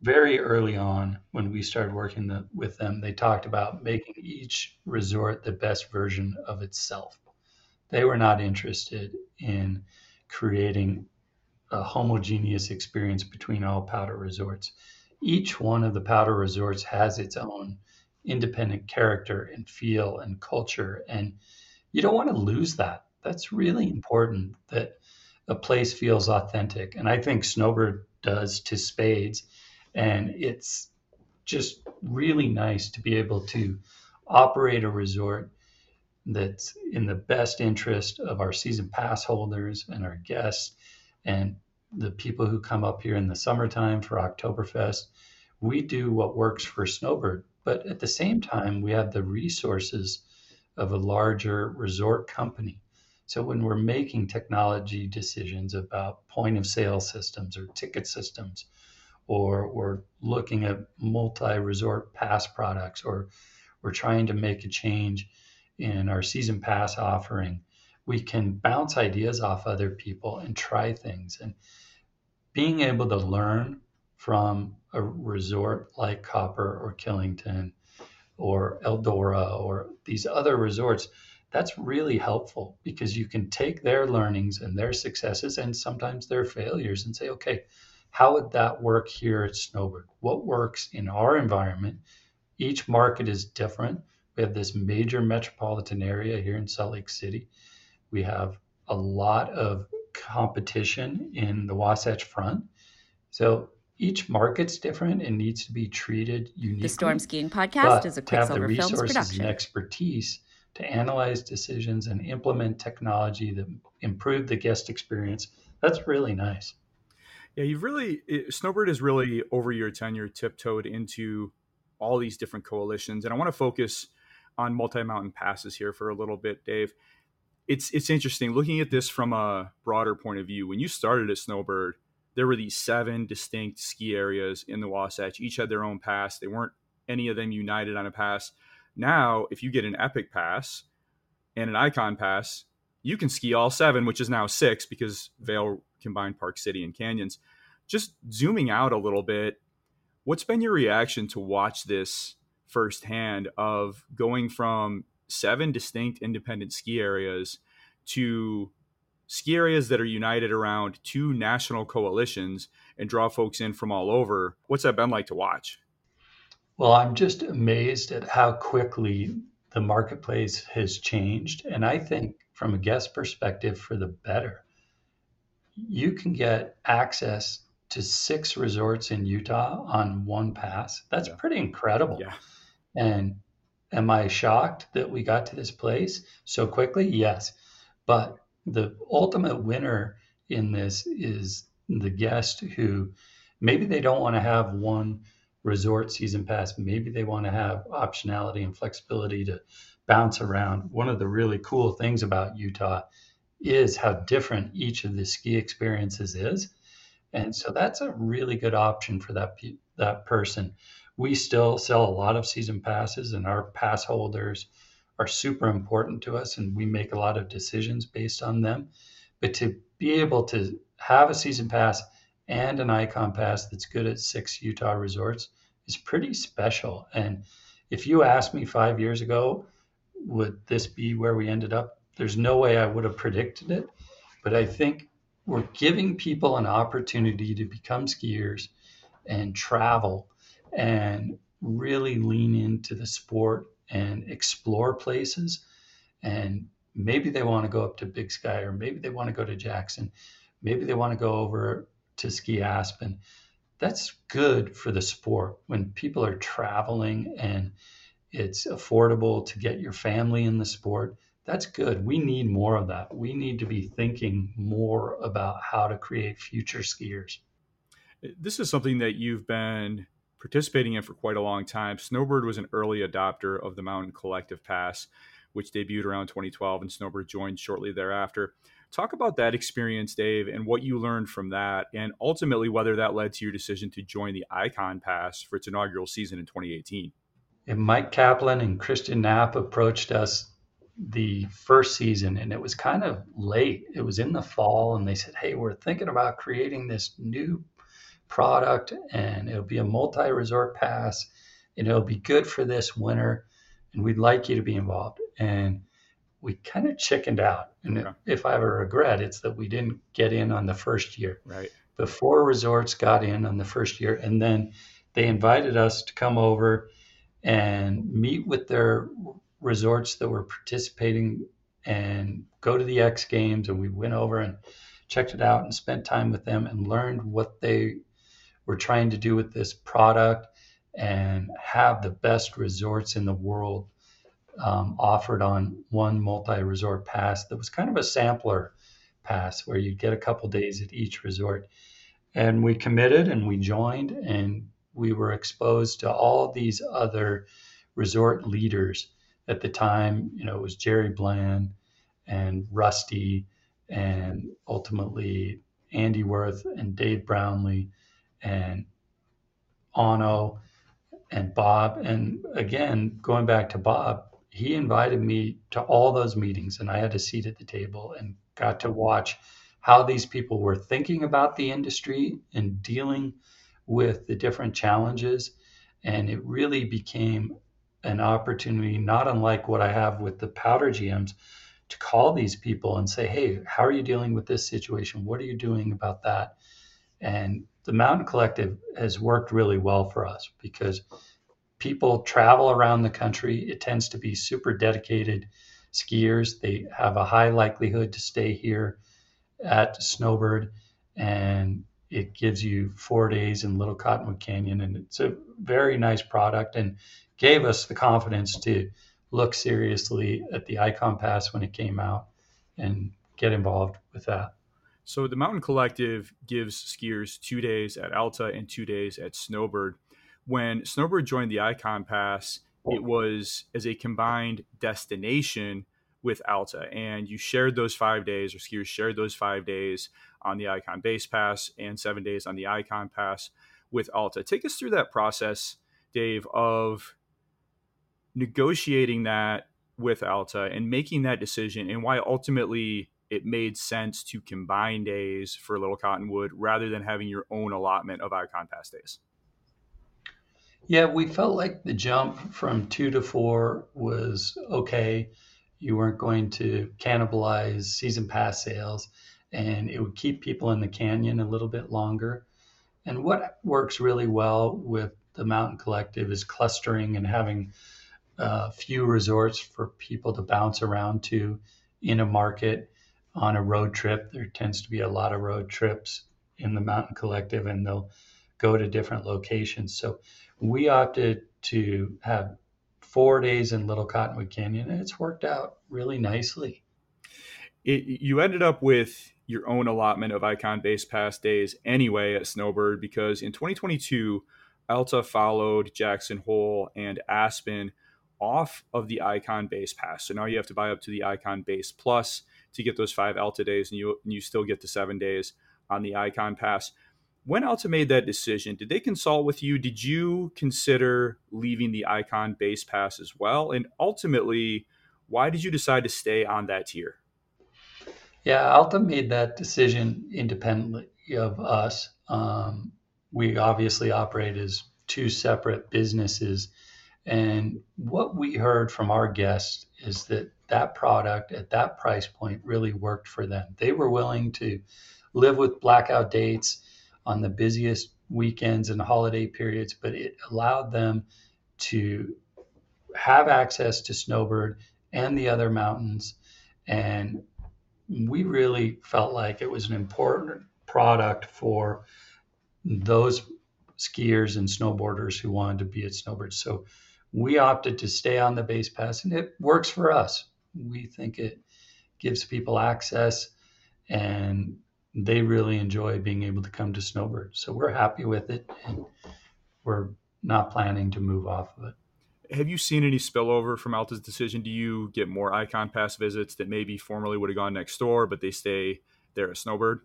very early on when we started working the, with them they talked about making each resort the best version of itself they were not interested in creating a homogeneous experience between all Powdr resorts each one of the Powdr resorts has its own independent character and feel and culture and you don't want to lose that that's really important that a place feels authentic. And I think Snowbird does to spades. And it's just really nice to be able to operate a resort that's in the best interest of our season pass holders and our guests and the people who come up here in the summertime for Oktoberfest. We do what works for Snowbird, but at the same time, we have the resources of a larger resort company so when we're making technology decisions about point of sale systems or ticket systems, or we're looking at multi resort pass products, or we're trying to make a change in our season pass offering, we can bounce ideas off other people and try things. And being able to learn from a resort like Copper or Killington or Eldora or these other resorts that's really helpful because you can take their learnings and their successes and sometimes their failures and say, okay, how would that work here at Snowbird? What works in our environment? Each market is different. We have this major metropolitan area here in Salt Lake City. We have a lot of competition in the Wasatch Front. So each market's different and needs to be treated uniquely. The Storm Skiing Podcast is a Quicksilver Films production. And expertise to analyze decisions and implement technology that improve the guest experience. That's really nice. Yeah, you've really Snowbird has really over your tenure tiptoed into all these different coalitions, and I want to focus on multi-mountain passes here for a little bit, Dave. It's it's interesting looking at this from a broader point of view. When you started at Snowbird, there were these seven distinct ski areas in the Wasatch. Each had their own pass. They weren't any of them united on a pass. Now, if you get an Epic Pass and an Ikon Pass, you can ski all seven, which is now six because Vail combined Park City and Canyons. Just zooming out a little bit, what's been your reaction to watch this firsthand of going from seven distinct independent ski areas to ski areas that are united around two national coalitions and draw folks in from all over? What's that been like to watch? Well, I'm just amazed at how quickly the marketplace has changed. And I think from a guest perspective, for the better. You can get access to six resorts in Utah on one pass. That's yeah. pretty incredible. Yeah. And am I shocked that we got to this place so quickly? Yes. But the ultimate winner in this is the guest who maybe they don't want to have one resort season pass. Maybe they want to have optionality and flexibility to bounce around. One of the really cool things about Utah is how different each of the ski experiences is. And so that's a really good option for that that person. We still sell a lot of season passes and our pass holders are super important to us and we make a lot of decisions based on them. But to be able to have a season pass and an Ikon pass that's good at six Utah resorts is pretty special. And if you asked me five years ago, would this be where we ended up? There's no way I would have predicted it. But I think we're giving people an opportunity to become skiers and travel and really lean into the sport and explore places. And maybe they want to go up to Big Sky, or maybe they want to go to Jackson, maybe they want to go over to Ski Aspen. That's good for the sport when people are traveling and it's affordable to get your family in the sport. That's good. We need more of that. We need to be thinking more about how to create future skiers. This is something that you've been participating in for quite a long time. Snowbird was an early adopter of the Mountain Collective Pass, which debuted around 2012, and Snowbird joined shortly thereafter. Talk about that experience, Dave, and what you learned from that, and ultimately whether that led to your decision to join the Ikon Pass for its inaugural season in 2018. And Mike Kaplan and Christian Knapp approached us the first season and it was kind of late. It was in the fall and they said, Hey, we're thinking about creating this new product and it'll be a multi resort pass and it'll be good for this winter and we'd like you to be involved. And we kind of chickened out. And yeah. if I have a regret, it's that we didn't get in on the first year. Right. Before resorts got in on the first year. And then they invited us to come over and meet with their resorts that were participating and go to the X Games. And we went over and checked it out and spent time with them and learned what they were trying to do with this product and have the best resorts in the world um, offered on one multi resort pass that was kind of a sampler pass where you'd get a couple days at each resort. And we committed and we joined and we were exposed to all these other resort leaders at the time, you know, it was Jerry Blann and Rusty and ultimately Andy Wirth and Dave Brownlee and Onno and Bob. And again, going back to Bob, he invited me to all those meetings and I had a seat at the table and got to watch how these people were thinking about the industry and dealing with the different challenges. And it really became an opportunity, not unlike what I have with the Powdr GMs, to call these people and say, hey, how are you dealing with this situation? What are you doing about that? And the Mountain Collective has worked really well for us because people travel around the country. It tends to be super dedicated skiers. They have a high likelihood to stay here at Snowbird, and it gives you four days in Little Cottonwood Canyon. And it's a very nice product. And gave us the confidence to look seriously at the Ikon Pass when it came out and get involved with that. So the Mountain Collective gives skiers two days at Alta and two days at Snowbird. When Snowbird joined the Ikon Pass, it was as a combined destination with Alta, and you shared those five days, or skiers shared those five days on the Ikon Base Pass and seven days on the Ikon Pass with Alta. Take us through that process, Dave, of negotiating that with Alta and making that decision and why ultimately it made sense to combine days for Little Cottonwood rather than having your own allotment of Ikon Pass days? Yeah, we felt like the jump from two to four was okay. You weren't going to cannibalize season pass sales, and it would keep people in the canyon a little bit longer. And what works really well with the Mountain Collective is clustering and having uh, few resorts for people to bounce around to in a market on a road trip. There tends to be a lot of road trips in the Mountain Collective, and they'll go to different locations. So we opted to have four days in Little Cottonwood Canyon, and it's worked out really nicely. It, you ended up with your own allotment of Ikon Base Pass days anyway at Snowbird because in 2022, Alta followed Jackson Hole and Aspen off of the Ikon Base Pass. So now you have to buy up to the Ikon Base Plus to get those five Alta days, and you and you still get the seven days on the Ikon Pass. When Alta made that decision, did they consult with you? Did you consider leaving the Ikon Base Pass as well? And ultimately, why did you decide to stay on that tier? Yeah, Alta made that decision independently of us. Um, we obviously operate as two separate businesses. And what we heard from our guests is that that product at that price point really worked for them. They were willing to live with blackout dates on the busiest weekends and holiday periods, but it allowed them to have access to Snowbird and the other mountains. And we really felt like it was an important product for those skiers and snowboarders who wanted to be at Snowbird. So we opted to stay on the base pass and it works for us. We think it gives people access and they really enjoy being able to come to Snowbird. So we're happy with it and we're not planning to move off of it. Have you seen any spillover from Alta's decision? Do you get more Ikon Pass visits that maybe formerly would have gone next door, but they stay there at Snowbird?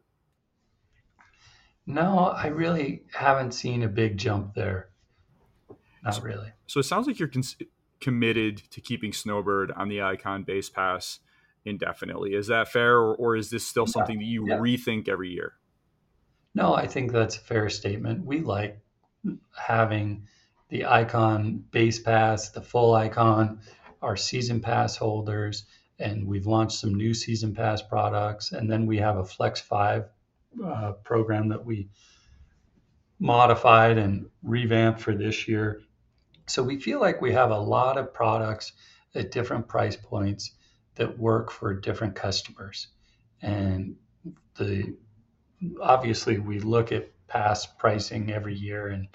No, I really haven't seen a big jump there. Not so, really. So it sounds like you're cons- committed to keeping Snowbird on the Ikon Base Pass indefinitely. Is that fair, or, or is this still something that you yeah. rethink every year? No, I think that's a fair statement. We like having the Ikon Base Pass, the full Ikon, our season pass holders, and we've launched some new season pass products. And then we have a Flex 5 uh, program that we modified and revamped for this year. So we feel like we have a lot of products at different price points that work for different customers. And the obviously we look at past pricing every year and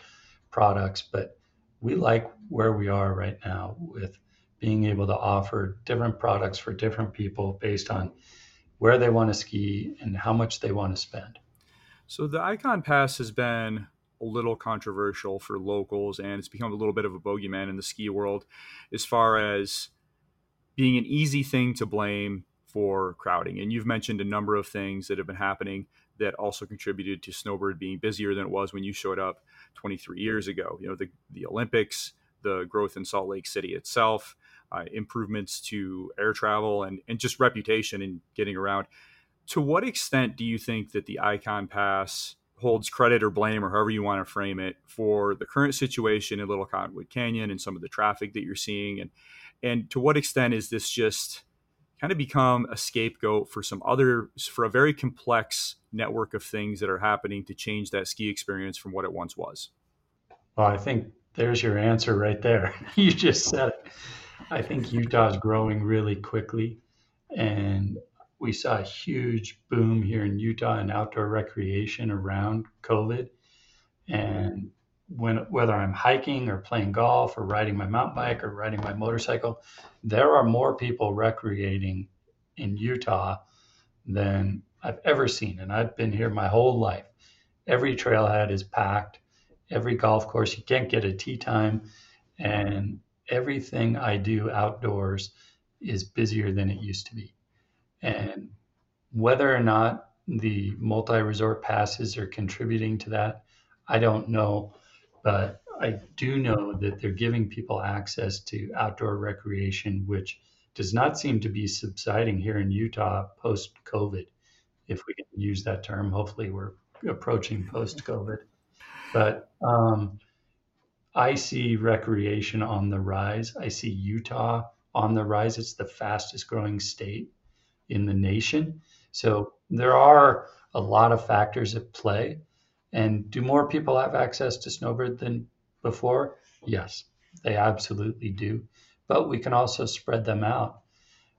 products, but we like where we are right now with being able to offer different products for different people based on where they want to ski and how much they want to spend. So the Ikon Pass has been a little controversial for locals and it's become a little bit of a bogeyman in the ski world as far as being an easy thing to blame for crowding. And you've mentioned a number of things that have been happening that also contributed to Snowbird being busier than it was when you showed up 23 years ago. You know, the, the Olympics, the growth in Salt Lake City itself, uh, improvements to air travel, and, and just reputation and getting around. To what extent do you think that the Ikon Pass holds credit or blame, or however you want to frame it, for the current situation in Little Cottonwood Canyon and some of the traffic that you're seeing? And, and to what extent is this just kind of become a scapegoat for some other for a very complex network of things that are happening to change that ski experience from what it once was well i think there's your answer right there *laughs* you just said it i think utah's growing really quickly and we saw a huge boom here in utah in outdoor recreation around covid and when whether I'm hiking or playing golf or riding my mountain bike or riding my motorcycle, there are more people recreating in Utah than I've ever seen, and I've been here my whole life. Every trailhead is packed. Every golf course, you can't get a tee time, and everything I do outdoors is busier than it used to be. And whether or not the multi resort passes are contributing to that, I don't know but I do know that they're giving people access to outdoor recreation, which does not seem to be subsiding here in Utah post COVID, if we can use that term. Hopefully, we're approaching post COVID. But um, I see recreation on the rise. I see Utah on the rise. It's the fastest growing state in the nation. So there are a lot of factors at play. And do more people have access to Snowbird than before? Yes, they absolutely do. But we can also spread them out.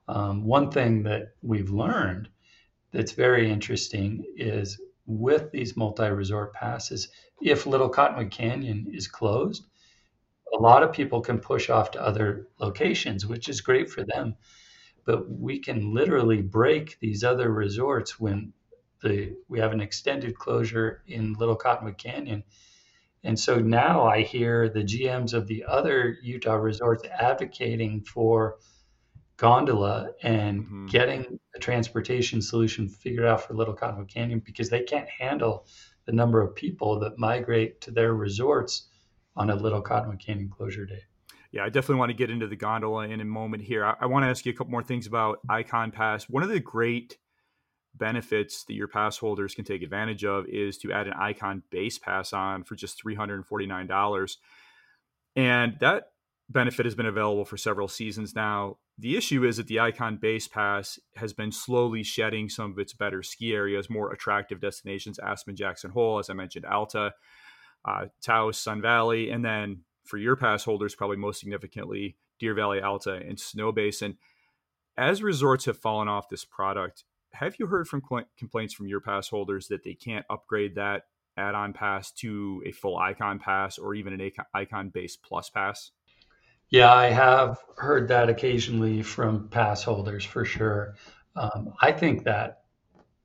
Um, one thing that we've learned that's very interesting is with these multi resort passes, if Little Cottonwood Canyon is closed, a lot of people can push off to other locations, which is great for them. But we can literally break these other resorts when the we have an extended closure in Little Cottonwood Canyon. And so now I hear the GMs of the other Utah resorts advocating for gondola and mm-hmm. getting a transportation solution figured out for Little Cottonwood Canyon because they can't handle the number of people that migrate to their resorts on a Little Cottonwood Canyon closure day. Yeah, I definitely want to get into the gondola in a moment here. I, I want to ask you a couple more things about Ikon Pass. One of the great benefits that your pass holders can take advantage of is to add an Ikon base pass on for just $349 and that benefit has been available for several seasons now the issue is that the Ikon base pass has been slowly shedding some of its better ski areas more attractive destinations aspen jackson hole as i mentioned alta uh, taos sun valley and then for your pass holders probably most significantly deer valley alta and Snowbasin. as resorts have fallen off this product have you heard from complaints from your pass holders that they can't upgrade that add-on pass to a full Ikon pass or even an Ikon based plus pass? Yeah, I have heard that occasionally from pass holders for sure. Um, I think that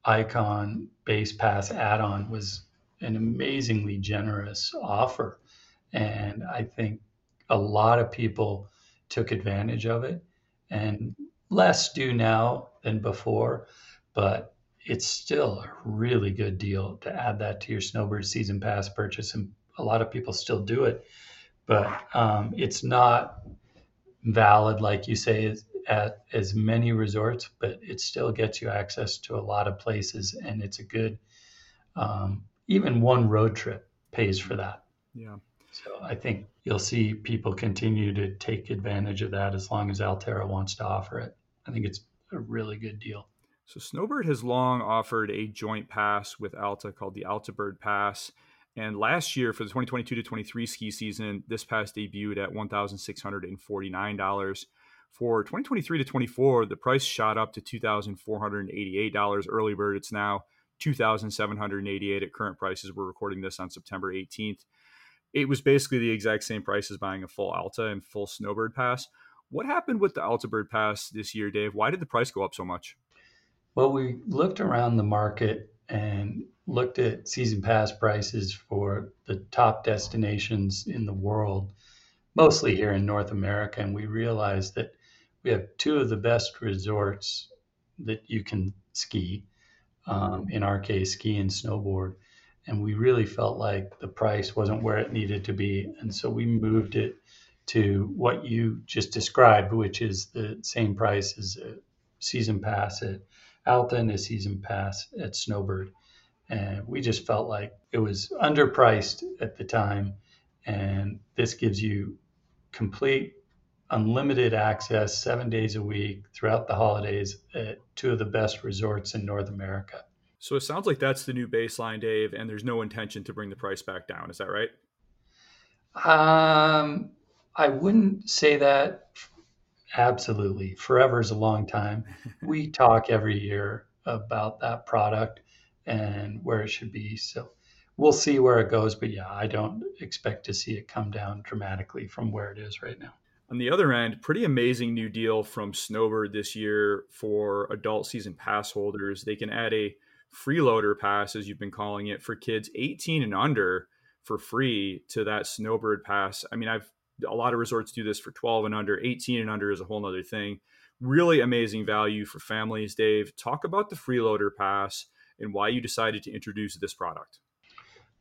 Ikon base pass add-on was an amazingly generous offer, and I think a lot of people took advantage of it, and less do now than before but it's still a really good deal to add that to your snowbird season pass purchase and a lot of people still do it. But um, it's not valid like you say at as many resorts but it still gets you access to a lot of places and it's a good um, even one road trip pays for that. Yeah so i think you'll see people continue to take advantage of that as long as alterra wants to offer it i think it's a really good deal so Snowbird has long offered a joint pass with Alta called the Altabird Pass. And last year for the 2022 to 23 ski season, this pass debuted at $1,649. For 2023 to 24, the price shot up to $2,488 early bird. It's now 2,788 at current prices. We're recording this on September 18th. It was basically the exact same price as buying a full Alta and full Snowbird pass. What happened with the Altabird pass this year, Dave? Why did the price go up so much? Well, we looked around the market and looked at season pass prices for the top destinations in the world, mostly here in North America, and we realized that we have two of the best resorts that you can ski. Um, in our case, ski and snowboard. And we really felt like the price wasn't where it needed to be. And so we moved it to what you just described, which is the same price as a season pass at Alta and a season pass at Snowbird. And we just felt like it was underpriced at the time. And this gives you complete unlimited access seven days a week throughout the holidays at two of the best resorts in North America. So it sounds like that's the new baseline, Dave, and there's no intention to bring the price back down. Is that right? Um, I wouldn't say that Absolutely. Forever is a long time. *laughs* we talk every year about that product and where it should be. So we'll see where it goes. But yeah, I don't expect to see it come down dramatically from where it is right now. On the other end, pretty amazing new deal from Snowbird this year for adult season pass holders. They can add a freeloader pass, as you've been calling it, for kids 18 and under for free to that Snowbird pass. I mean, I've a lot of resorts do this for 12 and under. 18 and under is a whole nother thing. Really amazing value for families dave. Talk about the freeloader pass and why you decided to introduce this product.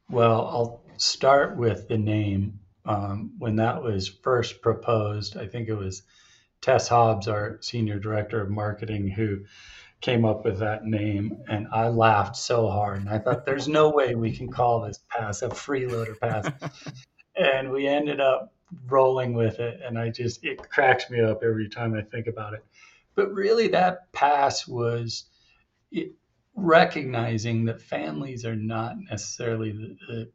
Well i'll start with the name. Um, when that was first proposed i think it was tess hobbs our senior director of marketing who came up with that name and i laughed so hard and i thought there's no way we can call this pass a freeloader pass. *laughs* And we ended up rolling with it and i just it cracks me up every time i think about it. But really that pass was it, recognizing that families are not necessarily the, the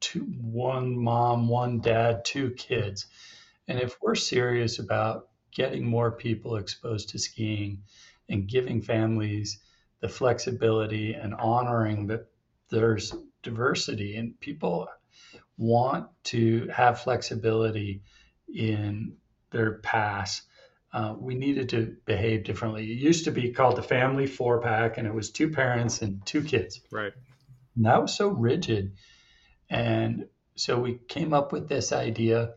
two one mom one dad two kids. And if we're serious about getting more people exposed to skiing and giving families the flexibility and honoring that there's diversity and people want to have flexibility in their pass, uh, we needed to behave differently. It used to be called the family four pack, and it was two parents and two kids. Right. And that was so rigid. And so we came up with this idea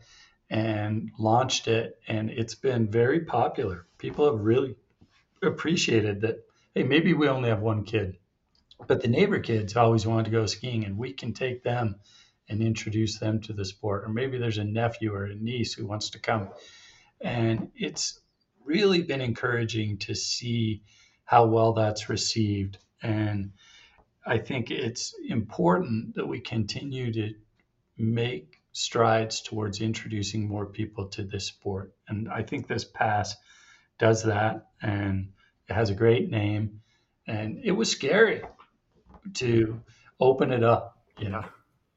and launched it, and it's been very popular. People have really appreciated that, hey, maybe we only have one kid, but the neighbor kids always wanted to go skiing, and we can take them and introduce them to the sport. Or maybe there's a nephew or a niece who wants to come. And it's really been encouraging to see how well that's received. And I think it's important that we continue to make strides towards introducing more people to this sport. And I think this pass does that. And it has a great name. And it was scary to open it up, you know,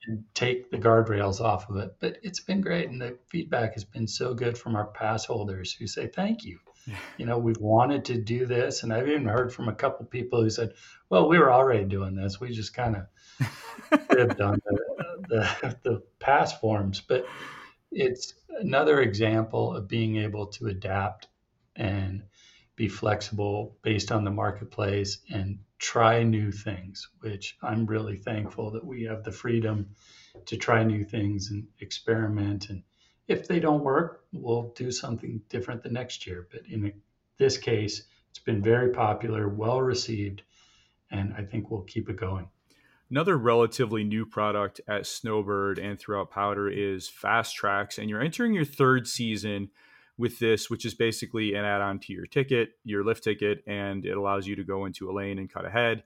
and take the guardrails off of it. But it's been great. And the feedback has been so good from our pass holders who say, thank you. You know, we've wanted to do this. And I've even heard from a couple people who said, well, we were already doing this. We just kind of *laughs* fibbed on the, the, the pass forms. But it's another example of being able to adapt and be flexible based on the marketplace and try new things, which I'm really thankful that we have the freedom to try new things and experiment. And if they don't work, we'll do something different the next year. But in this case, it's been very popular, well received, and I think we'll keep it going. Another relatively new product at Snowbird and throughout Powdr is Fast Tracks, and you're entering your third season with this, which is basically an add on to your ticket, your lift ticket, and it allows you to go into a lane and cut ahead.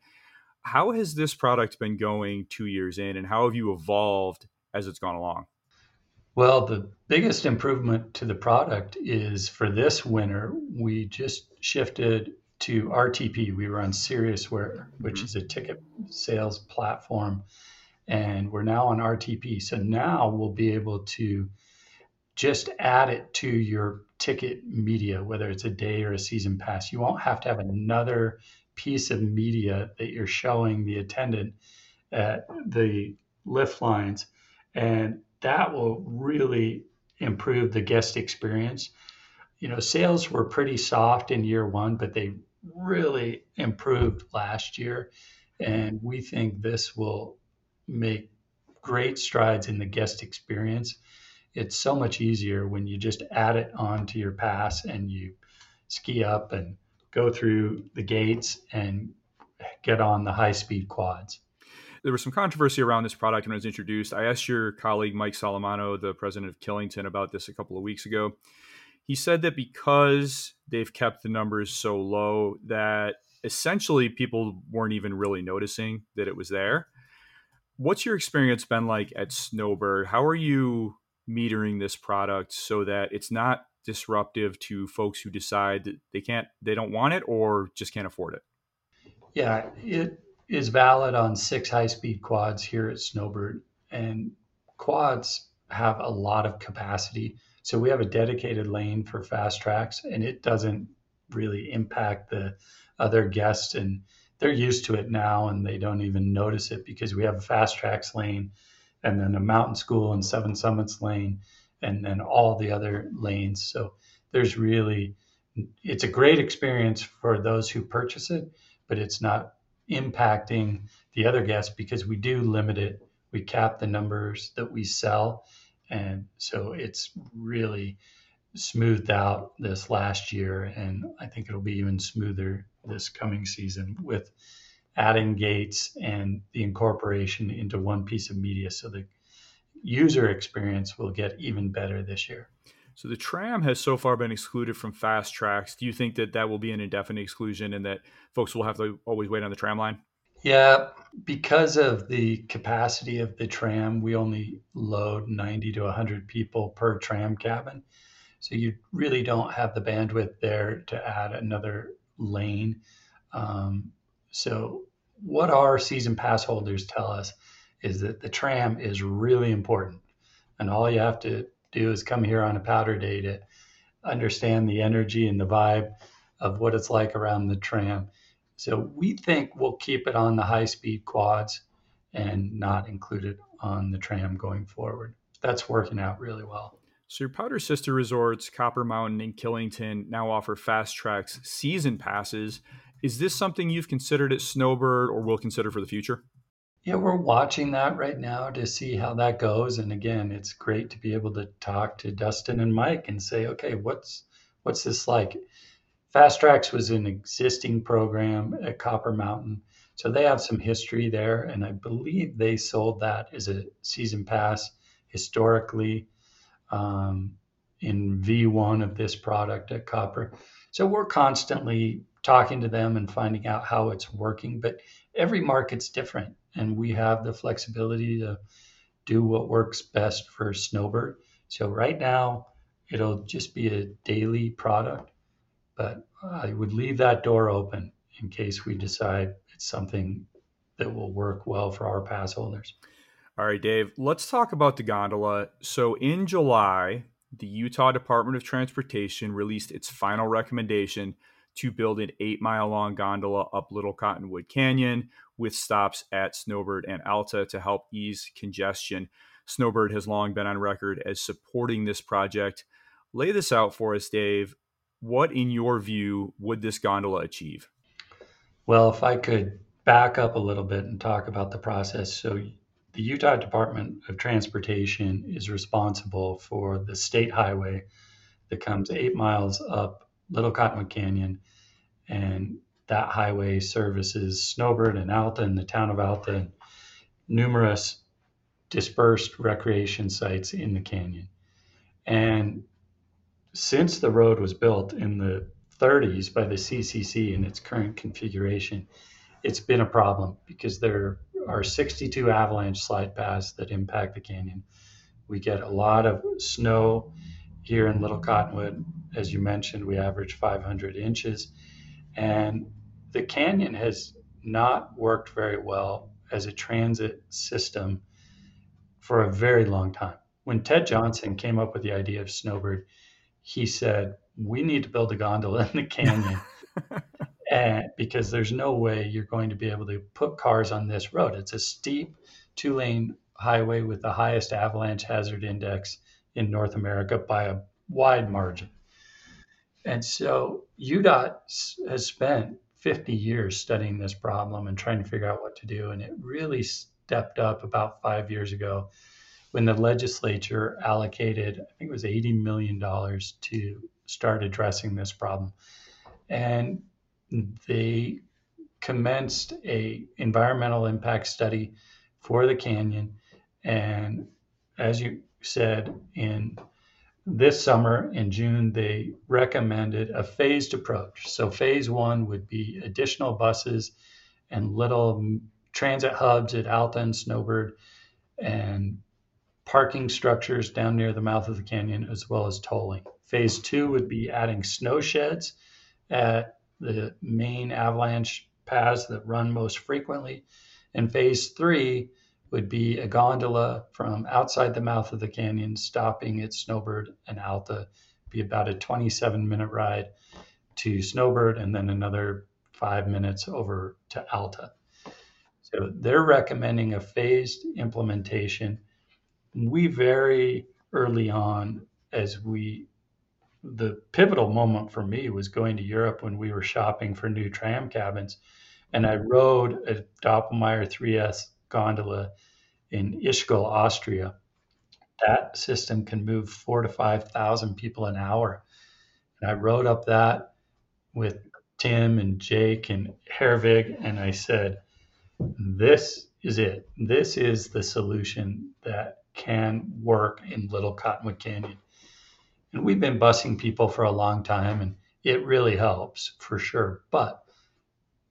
How has this product been going two years in, and how have you evolved as it's gone along? Well, the biggest improvement to the product is for this winter, we just shifted to RTP. We were on Siriusware, which mm-hmm. is a ticket sales platform, and we're now on RTP. So now we'll be able to just add it to your ticket media, whether it's a day or a season pass. You won't have to have another piece of media that you're showing the attendant at the lift lines. And that will really improve the guest experience. You know, sales were pretty soft in year one, but they really improved last year. And we think this will make great strides in the guest experience it's so much easier when you just add it onto your pass and you ski up and go through the gates and get on the high speed quads. There was some controversy around this product when it was introduced. I asked your colleague Mike Solimano, the president of Killington, about this a couple of weeks ago. He said that because they've kept the numbers so low that essentially people weren't even really noticing that it was there. What's your experience been like at Snowbird? How are you metering this product so that it's not disruptive to folks who decide that they can't they don't want it or just can't afford it? Yeah it is valid on six high speed quads here at snowbird and quads have a lot of capacity. So we have a dedicated lane for fast tracks and it doesn't really impact the other guests and they're used to it now and they don't even notice it because we have a fast tracks lane and then a mountain school and Seven Summits lane, and then all the other lanes. So there's really, it's a great experience for those who purchase it, but it's not impacting the other guests because we do limit it. We cap the numbers that we sell. And so it's really smoothed out this last year. And I think it'll be even smoother this coming season with adding gates and the incorporation into one piece of media so the user experience will get even better this year. So the tram has so far been excluded from fast tracks. Do you think that that will be an indefinite exclusion and that folks will have to always wait on the tram line? Yeah, because of the capacity of the tram, we only load 90 to 100 people per tram cabin. So you really don't have the bandwidth there to add another lane. Um, so, what our season pass holders tell us is that the tram is really important. And all you have to do is come here on a powder day to understand the energy and the vibe of what it's like around the tram. So, we think we'll keep it on the high speed quads and not include it on the tram going forward. That's working out really well. So your Powdr sister resorts, Copper Mountain and Killington, now offer fast tracks season passes is this something you've considered at Snowbird or will consider for the future? Yeah, we're watching that right now to see how that goes. And again, it's great to be able to talk to Dustin and Mike and say, okay, what's what's this like? Fast Tracks was an existing program at Copper Mountain. So they have some history there. And I believe they sold that as a season pass historically um, in V1 of this product at Copper. So we're constantly talking to them and finding out how it's working. But every market's different, and we have the flexibility to do what works best for Snowbird. So right now, it'll just be a daily product, but I would leave that door open in case we decide it's something that will work well for our pass holders. All right, Dave, let's talk about the gondola. So in July, the Utah Department of Transportation released its final recommendation to build an eight mile long gondola up Little Cottonwood Canyon with stops at Snowbird and Alta to help ease congestion. Snowbird has long been on record as supporting this project. Lay this out for us, Dave. What, in your view, would this gondola achieve? Well, if I could back up a little bit and talk about the process. So, the Utah Department of Transportation is responsible for the state highway that comes eight miles up Little Cottonwood Canyon. And that highway services Snowbird and Alta and the town of Alta and numerous dispersed recreation sites in the canyon. And since the road was built in the 30s by the CCC in its current configuration, it's been a problem because there are 62 avalanche slide paths that impact the canyon. We get a lot of snow here in Little Cottonwood. As you mentioned, we average 500 inches. And the canyon has not worked very well as a transit system for a very long time. When Ted Johnson came up with the idea of Snowbird, he said, We need to build a gondola in the canyon. *laughs* and because there's no way you're going to be able to put cars on this road. It's a steep two lane highway with the highest avalanche hazard index in North America by a wide margin. And so UDOT has spent 50 years studying this problem and trying to figure out what to do. And it really stepped up about five years ago when the legislature allocated, I think it was $80 million to start addressing this problem. And they commenced a environmental impact study for the canyon and as you said in this summer in June they recommended a phased approach so phase 1 would be additional buses and little transit hubs at Alta and Snowbird and parking structures down near the mouth of the canyon as well as tolling phase 2 would be adding snow sheds at the main avalanche paths that run most frequently. And phase three would be a gondola from outside the mouth of the canyon, stopping at Snowbird and Alta. Be about a 27 minute ride to Snowbird and then another five minutes over to Alta. So they're recommending a phased implementation. We very early on, as we the pivotal moment for me was going to Europe when we were shopping for new tram cabins. And I rode a Doppelmayr 3S gondola in Ischgl, Austria. That system can move four to 5,000 people an hour. And I rode up that with Tim and Jake and Hervig, and I said, This is it. This is the solution that can work in Little Cottonwood Canyon. And we've been busing people for a long time, and it really helps for sure. But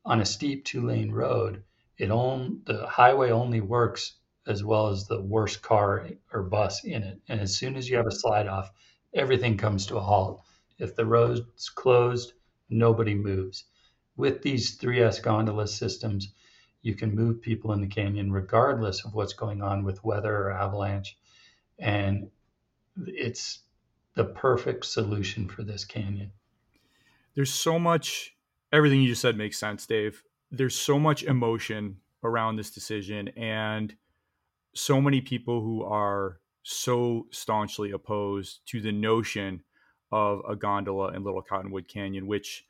on a steep two lane road, it on the highway only works as well as the worst car or bus in it. And as soon as you have a slide off, everything comes to a halt. If the road's closed, nobody moves. With these 3S gondola systems, you can move people in the canyon regardless of what's going on with weather or avalanche. And it's the perfect solution for this canyon. There's so much, everything you just said makes sense, Dave. There's so much emotion around this decision, and so many people who are so staunchly opposed to the notion of a gondola in Little Cottonwood Canyon, which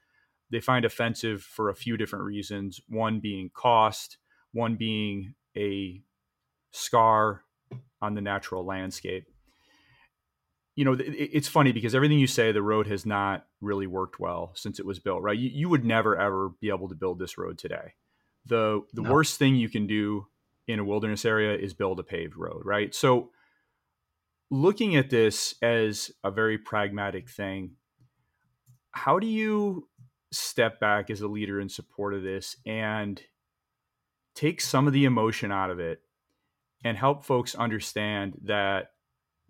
they find offensive for a few different reasons. One being cost, one being a scar on the natural landscape you know, it's funny because everything you say, the road has not really worked well since it was built, right? You, you would never ever be able to build this road today. The the no. worst thing you can do in a wilderness area is build a paved road, right? So, looking at this as a very pragmatic thing, how do you step back as a leader in support of this and take some of the emotion out of it and help folks understand that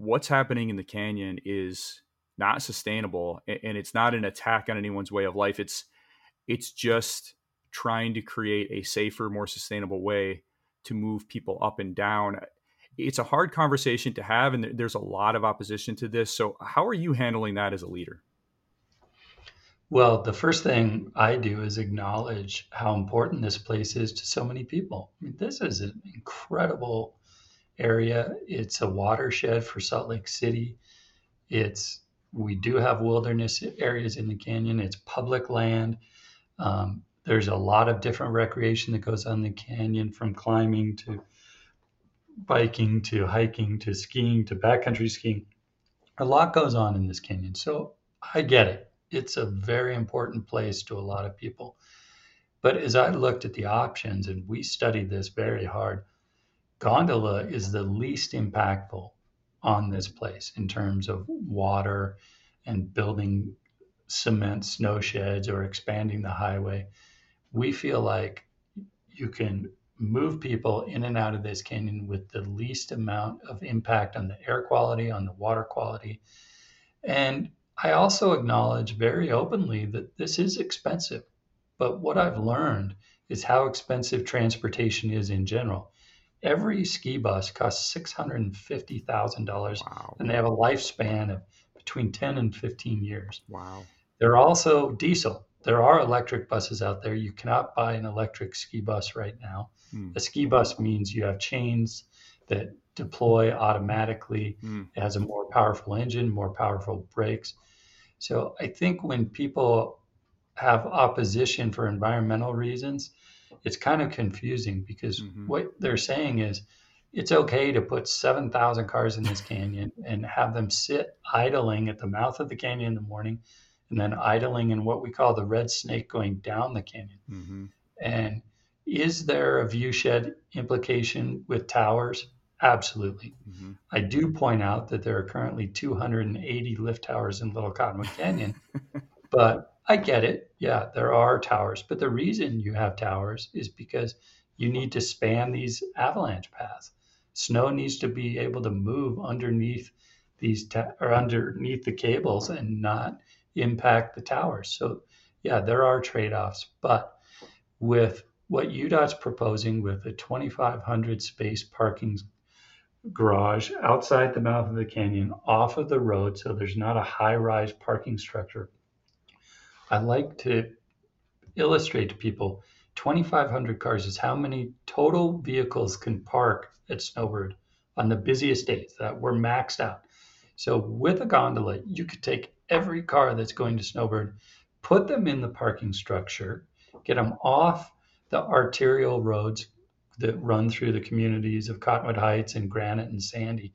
what's happening in the canyon is not sustainable and it's not an attack on anyone's way of life. It's it's just trying to create a safer more sustainable way to move people up and down. It's a hard conversation to have and there's a lot of opposition to this. So how are you handling that as a leader? Well the first thing i do is acknowledge how important this place is to so many people. I mean, this is an incredible area it's a watershed for salt lake city it's we do have wilderness areas in the canyon it's public land um, there's a lot of different recreation that goes on in the canyon from climbing to biking to hiking to skiing to backcountry skiing. A lot goes on in this canyon. So I get it. It's a very important place to a lot of people. But as I looked at the options, and we studied this very hard, gondola is the least impactful on this place in terms of water and building cement snow sheds or expanding the highway. We feel like you can move people in and out of this canyon with the least amount of impact on the air quality, on the water quality. And I also acknowledge very openly that this is expensive. But what I've learned is how expensive transportation is in general. Every ski bus costs $650,000 wow. and they have a lifespan of between 10 and 15 years. Wow. They're also diesel. There are electric buses out there. You cannot buy an electric ski bus right now. Mm. A ski bus means you have chains that deploy automatically. Mm. It has a more powerful engine, more powerful brakes. So I think when people have opposition for environmental reasons, it's kind of confusing because mm-hmm. what they're saying is it's okay to put 7,000 cars in this *laughs* canyon and have them sit idling at the mouth of the canyon in the morning and then idling in what we call the red snake going down the canyon. Mm-hmm. And is there a viewshed implication with towers? Absolutely. Mm-hmm. I do point out that there are currently 280 lift towers in Little Cottonwood Canyon, *laughs* but I get it. Yeah, there are towers. But the reason you have towers is because you need to span these avalanche paths. Snow needs to be able to move underneath these ta- or underneath the cables and not impact the towers. So, yeah, there are trade offs. But with what UDOT's proposing with a 2,500 space parking garage outside the mouth of the canyon off of the road so there's not a high rise parking structure. I like to illustrate to people 2,500 cars is how many total vehicles can park at Snowbird on the busiest days that we're maxed out. So with a gondola, you could take every car that's going to Snowbird, put them in the parking structure, get them off the arterial roads that run through the communities of Cottonwood Heights and Granite and Sandy,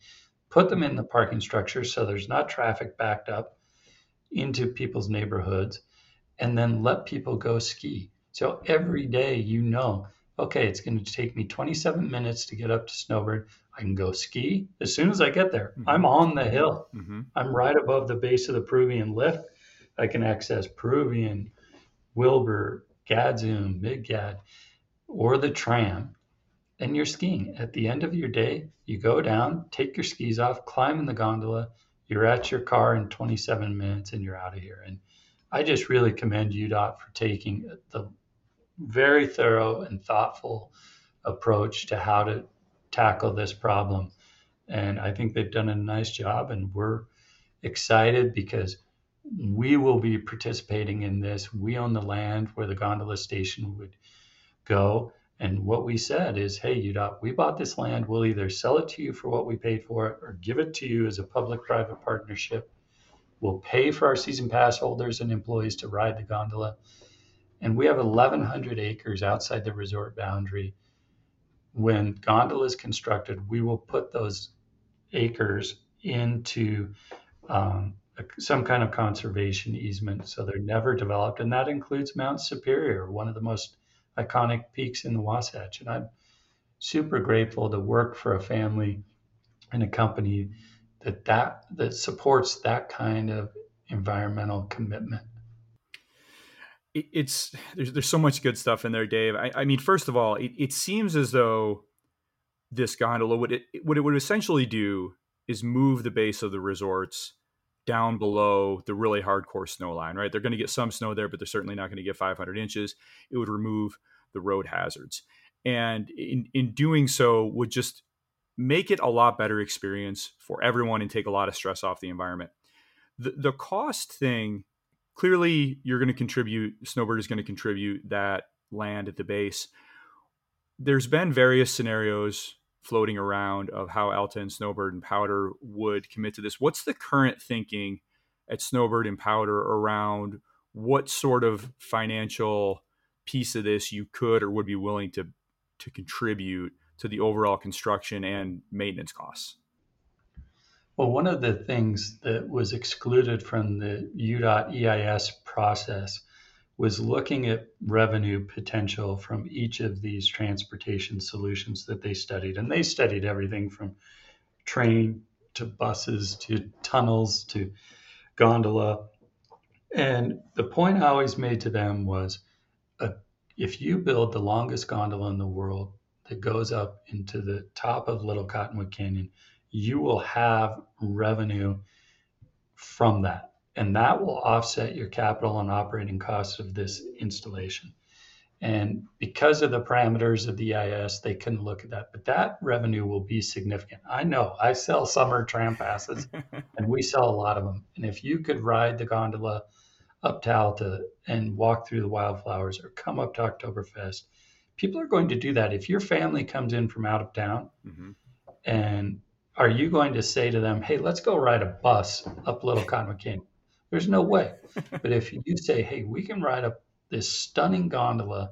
put them in the parking structure so there's not traffic backed up into people's neighborhoods, and then let people go ski. So every day you know, okay, it's going to take me 27 minutes to get up to Snowbird. I can go ski as soon as I get there. Mm-hmm. I'm on the hill. Mm-hmm. I'm right above the base of the Peruvian lift. I can access Peruvian, Wilbur, Gadzoom, Big Gad, or the tram, and you're skiing. At the end of your day, you go down, take your skis off, climb in the gondola, you're at your car in 27 minutes, and you're out of here. And I just really commend UDOT for taking the very thorough and thoughtful approach to how to tackle this problem. And I think they've done a nice job, and we're excited because we will be participating in this. We own the land where the gondola station would go. And what we said is, hey, UDOT, we bought this land. We'll either sell it to you for what we paid for it or give it to you as a public private partnership. We'll pay for our season pass holders and employees to ride the gondola. And we have 1,100 acres outside the resort boundary. When gondola is constructed, we will put those acres into um, some kind of conservation easement so they're never developed. And that includes Mount Superior, one of the most iconic peaks in the Wasatch. And I'm super grateful to work for a family and a company that that, that supports that kind of environmental commitment. it's there's there's so much good stuff in there, Dave. I, I mean, first of all, it, it seems as though this gondola would it what it would essentially do is move the base of the resorts down below the really hardcore snow line, right? They're going to get some snow there, but they're certainly not going to get 500 inches. It would remove the road hazards. And in, in doing so, would just make it a lot better experience for everyone and take a lot of stress off the environment. The, the cost thing, clearly, you're going to contribute, Snowbird is going to contribute that land at the base. There's been various scenarios floating around of how Alta and Snowbird and Powdr would commit to this. What's the current thinking at Snowbird and Powdr around what sort of financial piece of this you could or would be willing to to contribute to the overall construction and maintenance costs? Well, one of the things that was excluded from the UDOT EIS process was looking at revenue potential from each of these transportation solutions that they studied. And they studied everything from train to buses to tunnels to gondola. And the point I always made to them was uh, if you build the longest gondola in the world that goes up into the top of Little Cottonwood Canyon, you will have revenue from that and that will offset your capital and operating costs of this installation. And because of the parameters of the EIS, they couldn't look at that. But that revenue will be significant. I know I sell summer tram passes *laughs* and we sell a lot of them. And if you could ride the gondola up to Alta and walk through the wildflowers or come up to Oktoberfest, people are going to do that. If your family comes in from out of town mm-hmm. and are you going to say to them, hey, let's go ride a bus up Little Cottonwood Canyon? There's no way. *laughs* but if you say, hey, we can ride up this stunning gondola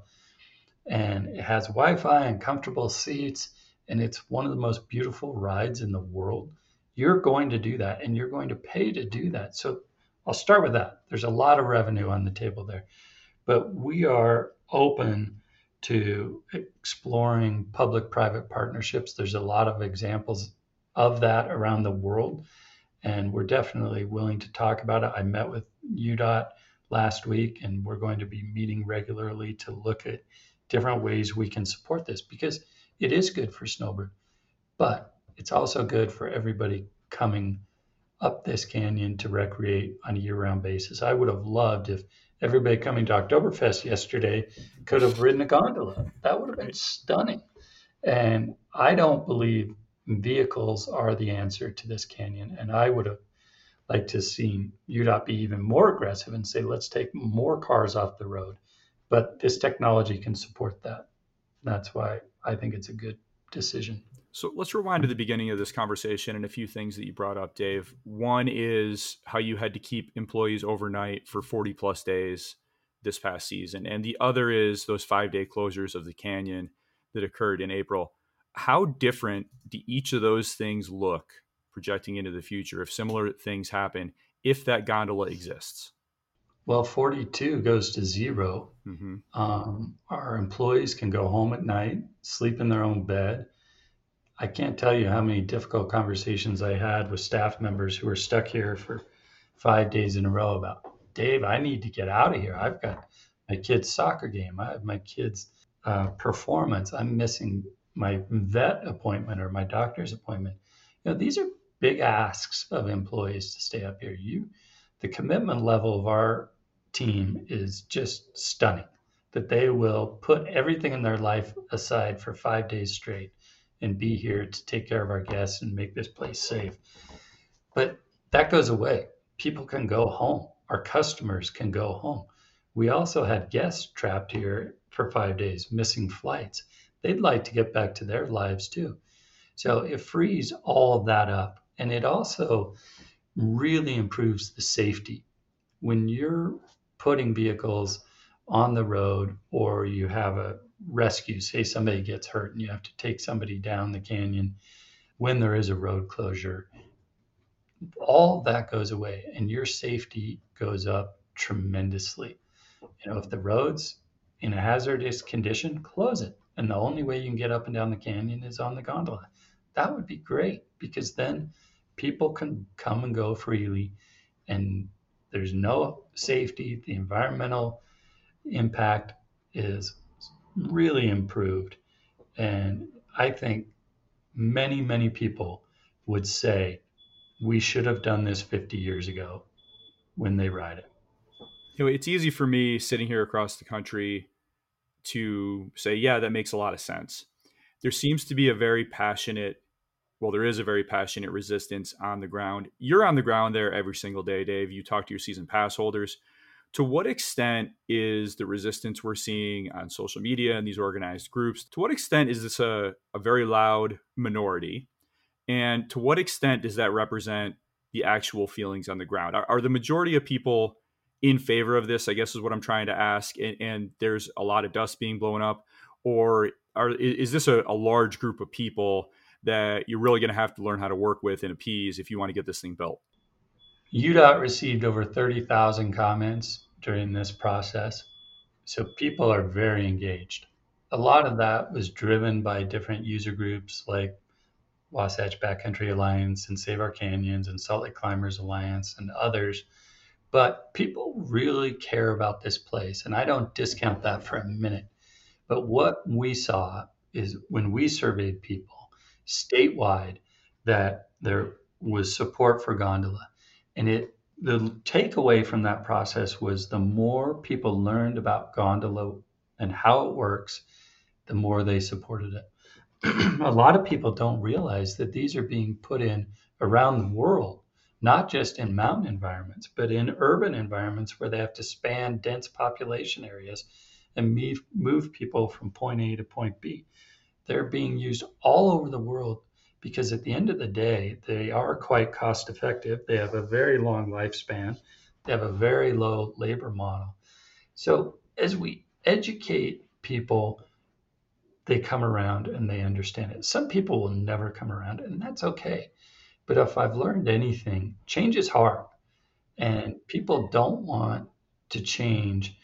and it has Wi Fi and comfortable seats and it's one of the most beautiful rides in the world, you're going to do that and you're going to pay to do that. So I'll start with that. There's a lot of revenue on the table there. But we are open to exploring public private partnerships. There's a lot of examples of that around the world and we're definitely willing to talk about it. I met with UDOT last week, and we're going to be meeting regularly to look at different ways we can support this because it is good for Snowbird, but it's also good for everybody coming up this canyon to recreate on a year-round basis. I would have loved if everybody coming to Oktoberfest yesterday could have ridden a gondola. That would have been stunning. And I don't believe vehicles are the answer to this canyon. And I would have liked to see UDOT be even more aggressive and say, let's take more cars off the road. But this technology can support that. That's why I think it's a good decision. So let's rewind to the beginning of this conversation and a few things that you brought up, Dave. One is how you had to keep employees overnight for 40 plus days this past season. And the other is those five day closures of the canyon that occurred in April how different do each of those things look projecting into the future if similar things happen if that gondola exists? Well, 42 goes to 0 mm-hmm. um, our employees can go home at night, sleep in their own bed. I can't tell you how many difficult conversations I had with staff members who were stuck here for five days in a row about, Dave, I need to get out of here. I've got my kid's soccer game. I have my kid's uh, performance. I'm missing my vet appointment or my doctor's appointment. You know, these are big asks of employees to stay up here. You, the commitment level of our team is just stunning. That they will put everything in their life aside for five days straight and be here to take care of our guests and make this place safe. But that goes away. People can go home. Our customers can go home. We also had guests trapped here for five days, missing flights they'd like to get back to their lives too. So it frees all of that up. And it also really improves the safety. When you're putting vehicles on the road or you have a rescue, say somebody gets hurt and you have to take somebody down the canyon when there is a road closure, all that goes away and your safety goes up tremendously. You know, if the road's in a hazardous condition, close it and the only way you can get up and down the canyon is on the gondola. That would be great because then people can come and go freely and there's no safety. The environmental impact is really improved. And I think many, many people would say we should have done this 50 years ago when they ride it. You know, it's easy for me sitting here across the country to say, yeah, that makes a lot of sense. There seems to be a very passionate, well, there is a very passionate resistance on the ground. You're on the ground there every single day, Dave. You talk to your season pass holders. To what extent is the resistance we're seeing on social media and these organized groups, to what extent is this a, a very loud minority? And to what extent does that represent the actual feelings on the ground? Are, are the majority of people in favor of this? I guess is what I'm trying to ask. And, and there's a lot of dust being blown up, or are, is this a, a large group of people that you're really going to have to learn how to work with and appease if you want to get this thing built? UDOT received over 30,000 comments during this process. So people are very engaged. A lot of that was driven by different user groups like Wasatch Backcountry Alliance and Save Our Canyons and Salt Lake Climbers Alliance and others. But people really care about this place. And I don't discount that for a minute. But what we saw is when we surveyed people statewide that there was support for gondola. And it the takeaway from that process was the more people learned about gondola and how it works, the more they supported it. *clears throat* a lot of people don't realize that these are being put in around the world, not just in mountain environments, but in urban environments where they have to span dense population areas and move, move people from point A to point B. They're being used all over the world because at the end of the day, they are quite cost effective. They have a very long lifespan, they have a very low labor model. So as we educate people they come around and they understand it. Some people will never come around, and that's okay. But if I've learned anything, change is hard. And people don't want to change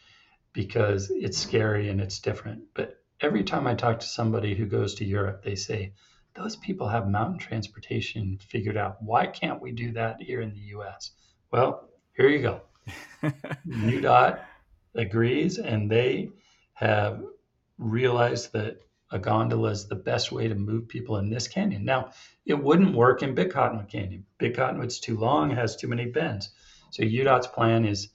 because it's scary and it's different. But every time I talk to somebody who goes to Europe, they say, those people have mountain transportation figured out. Why can't we do that here in the US? Well, here you go. *laughs* UDOT agrees, and they have realized that a gondola is the best way to move people in this canyon. Now, it wouldn't work in Big Cottonwood Canyon. Big Cottonwood's too long, has too many bends. So UDOT's plan is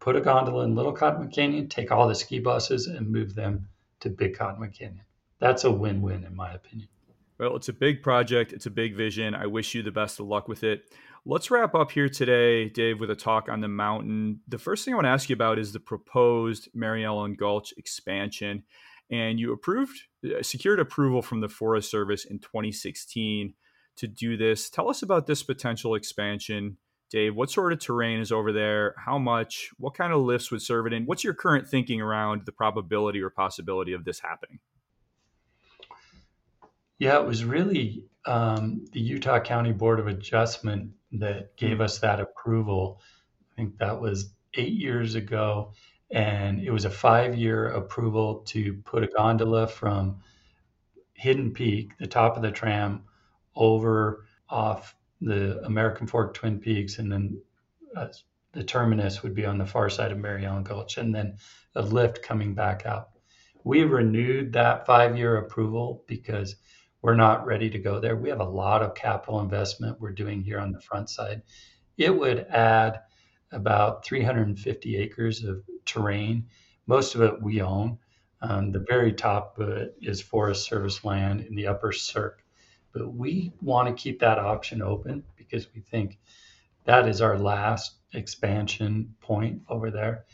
put a gondola in Little Cottonwood Canyon, take all the ski buses and move them to Big Cottonwood Canyon. That's a win-win in my opinion. Well, it's a big project. It's a big vision. I wish you the best of luck with it. Let's wrap up here today, Dave, with a talk on the mountain. The first thing I want to ask you about is the proposed Mary Ellen Gulch expansion and you approved uh, secured approval from the Forest Service in 2016 to do this. Tell us about this potential expansion, Dave. What sort of terrain is over there? How much? What kind of lifts would serve it in? What's your current thinking around the probability or possibility of this happening? Yeah, it was really um, the Utah County Board of Adjustment that gave us that approval. I think that was eight years ago and it was a five-year approval to put a gondola from Hidden Peak, the top of the tram, over off the American Fork Twin Peaks, and then uh, the terminus would be on the far side of Ellen Gulch, and then a lift coming back out. We renewed that five-year approval because we're not ready to go there. We have a lot of capital investment we're doing here on the front side. It would add about 350 acres of terrain. Most of it we own. Um, the very top uh, is Forest Service land in the upper cirque. But we want to keep that option open because we think that is our last expansion point over there.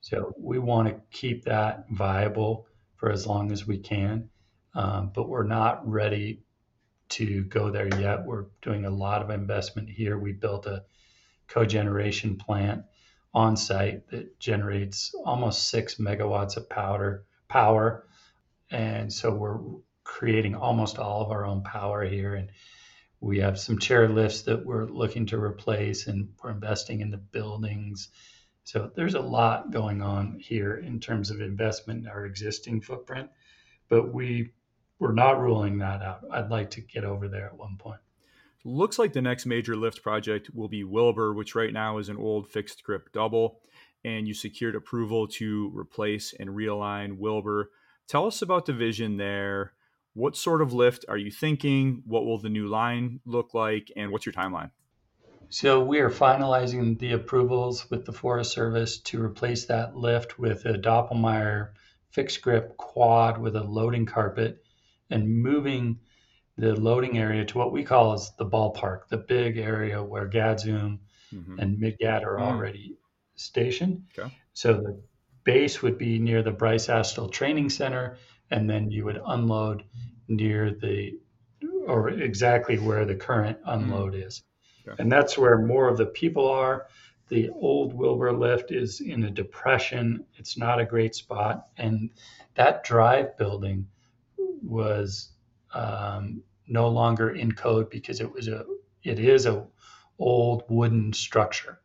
So we want to keep that viable for as long as we can. Um, but we're not ready to go there yet. We're doing a lot of investment here. We built a cogeneration plant on site that generates almost six megawatts of powder power. And so we're creating almost all of our own power here. And we have some chair lifts that we're looking to replace, and we're investing in the buildings. So there's a lot going on here in terms of investment in our existing footprint, but we we're not ruling that out. I'd like to get over there at one point. Looks like the next major lift project will be Wilbur, which right now is an old fixed grip double. and you secured approval to replace and realign Wilbur. Tell us about the vision there. What sort of lift are you thinking? What will the new line look like? And what's your timeline? So we are finalizing the approvals with the Forest Service to replace that lift with a Doppelmayr fixed grip quad with a loading carpet and moving the loading area to what we call as the ballpark, the big area where Gadzoom mm-hmm. and Midgad are mm. already stationed. Okay. So the base would be near the Bryce Astle Training Center, and then you would unload near the or exactly where the current unload mm. is. Okay. And that's where more of the people are. The old Wilbur lift is in a depression. It's not a great spot. And that drive building was um, no longer in code because it was a it is a old wooden structure.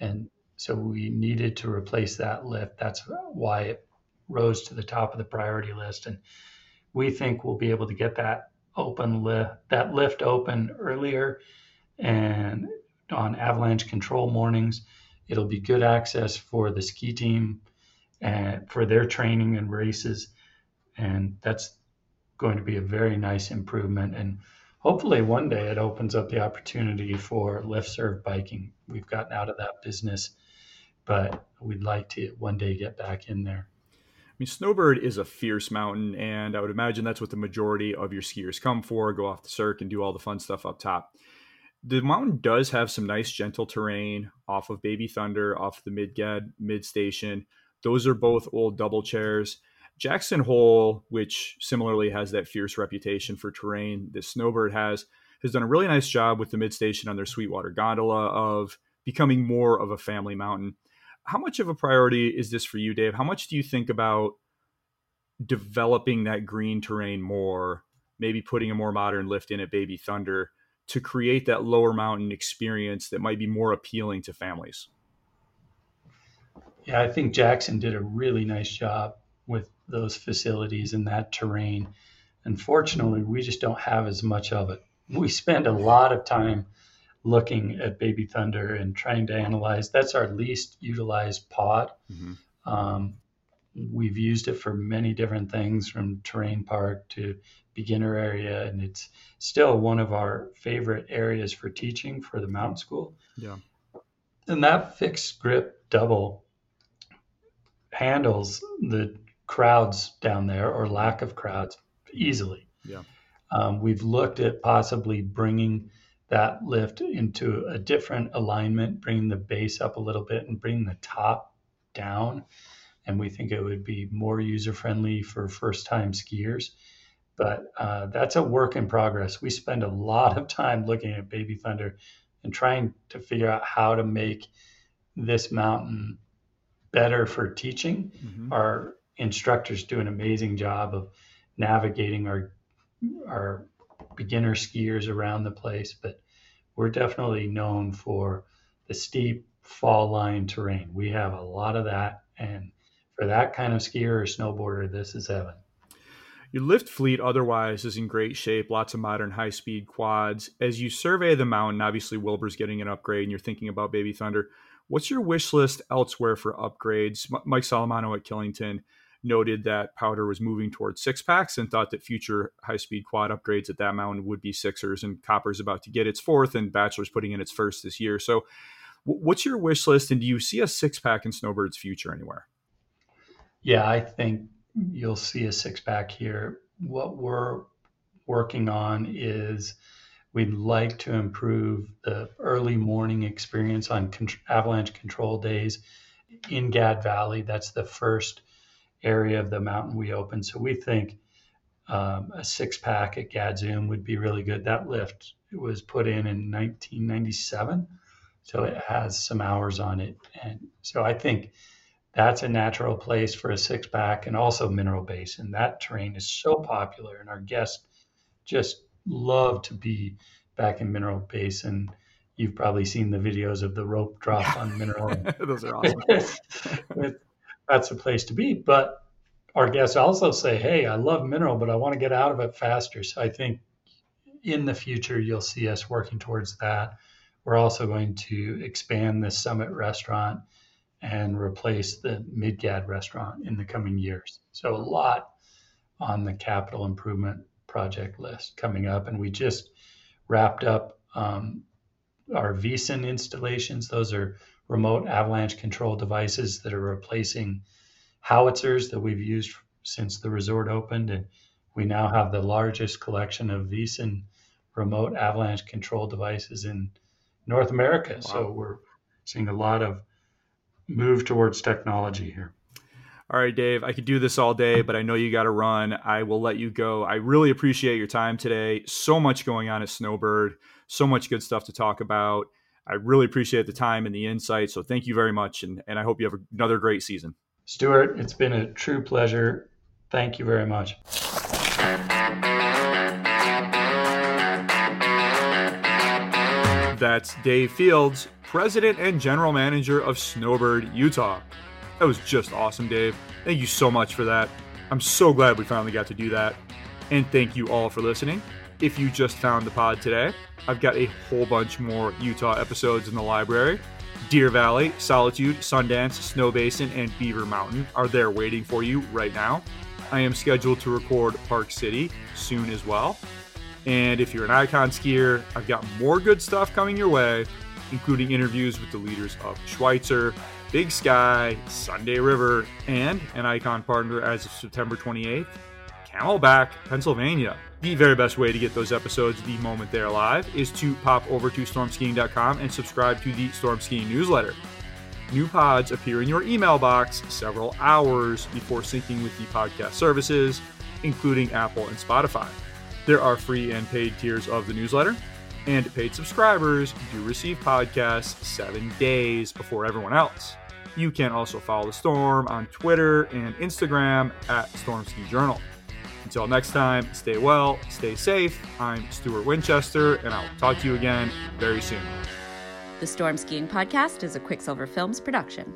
And so we needed to replace that lift. That's why it rose to the top of the priority list. And we think we'll be able to get that open lift, that lift open earlier and on avalanche control mornings. It'll be good access for the ski team and for their training and races. And that's going to be a very nice improvement. And hopefully one day it opens up the opportunity for lift serve biking. We've gotten out of that business but we'd like to one day get back in there. I mean, Snowbird is a fierce mountain, and I would imagine that's what the majority of your skiers come for go off the Cirque and do all the fun stuff up top. The mountain does have some nice, gentle terrain off of Baby Thunder, off the Midgad mid station. Those are both old double chairs. Jackson Hole, which similarly has that fierce reputation for terrain that Snowbird has, has done a really nice job with the mid station on their Sweetwater gondola of becoming more of a family mountain. How much of a priority is this for you, Dave? How much do you think about developing that green terrain more, maybe putting a more modern lift in at Baby Thunder to create that lower mountain experience that might be more appealing to families? Yeah, I think Jackson did a really nice job with those facilities and that terrain. Unfortunately, we just don't have as much of it. We spend a lot of time looking at Baby Thunder and trying to analyze. That's our least utilized pod. Mm-hmm. Um, we've used it for many different things from terrain park to beginner area, and it's still one of our favorite areas for teaching for the mountain school. Yeah. And that fixed grip double handles the crowds down there or lack of crowds easily. Yeah. Um, we've looked at possibly bringing that lift into a different alignment, bringing the base up a little bit and bringing the top down. And we think it would be more user friendly for first time skiers. But uh, that's a work in progress. We spend a lot of time looking at Baby Thunder and trying to figure out how to make this mountain better for teaching. Mm-hmm. Our instructors do an amazing job of navigating our our beginner skiers around the place, but we're definitely known for the steep fall line terrain. We have a lot of that. And for that kind of skier or snowboarder, this is heaven. Your lift fleet otherwise is in great shape, lots of modern high speed quads. As you survey the mountain, obviously Wilbur's getting an upgrade and you're thinking about Baby Thunder. What's your wish list elsewhere for upgrades? Mike Solimano at Killington noted that Powdr was moving towards six packs and thought that future high speed quad upgrades at that mountain would be sixers. And Copper's about to get its fourth, and Bachelor's putting in its first this year. So, what's your wish list, and do you see a six pack in Snowbird's future anywhere? Yeah, I think you'll see a six pack here. What we're working on is we'd like to improve the early morning experience on con- avalanche control days in Gad Valley. That's the first area of the mountain we opened. So we think um, a six pack at Gadzoom would be really good. That lift was put in in 1997, so it has some hours on it, and so I think that's a natural place for a six pack and also Mineral Basin. That terrain is so popular, and our guests just love to be back in Mineral Basin. You've probably seen the videos of the rope drop on Mineral. *laughs* Those are *laughs* awesome. That's the place to be. But our guests also say, hey, I love mineral, but I want to get out of it faster. So I think in the future, you'll see us working towards that. We're also going to expand the Summit restaurant and replace the Midgad restaurant in the coming years. So a lot on the capital improvement project list coming up, and we just wrapped up um, our Wyssen installations. Those are remote avalanche control devices that are replacing howitzers that we've used since the resort opened, and we now have the largest collection of Wyssen remote avalanche control devices in North America. Wow. So we're seeing a lot of move towards technology here. All right, Dave, I could do this all day, but I know you got to run. I will let you go. I really appreciate your time today. So much going on at Snowbird, so much good stuff to talk about. I really appreciate the time and the insight. So thank you very much. And, and I hope you have another great season. Stuart, it's been a true pleasure. Thank you very much. That's Dave Fields, President and General Manager of Snowbird, Utah. That was just awesome, Dave. Thank you so much for that. I'm so glad we finally got to do that. And thank you all for listening. If you just found the pod today, I've got a whole bunch more Utah episodes in the library. Deer Valley, Solitude, Sundance, Snowbasin, and Beaver Mountain are there waiting for you right now. I am scheduled to record Park City soon as well. And if you're an Ikon skier, I've got more good stuff coming your way, including interviews with the leaders of Schweitzer, Big Sky, Sunday River, and an Ikon partner as of September 28th, Camelback, Pennsylvania. The very best way to get those episodes the moment they're live is to pop over to stormskiing.com and subscribe to the Storm Skiing newsletter. New pods appear in your email box several hours before syncing with the podcast services, including Apple and Spotify. There are free and paid tiers of the newsletter, and paid subscribers do receive podcasts seven days before everyone else. You can also follow the Storm on Twitter and Instagram at Storm Ski Journal. Until next time, stay well, stay safe. I'm Stuart Winchester, and I'll talk to you again very soon. The Storm Skiing Podcast is a Quicksilver Films production.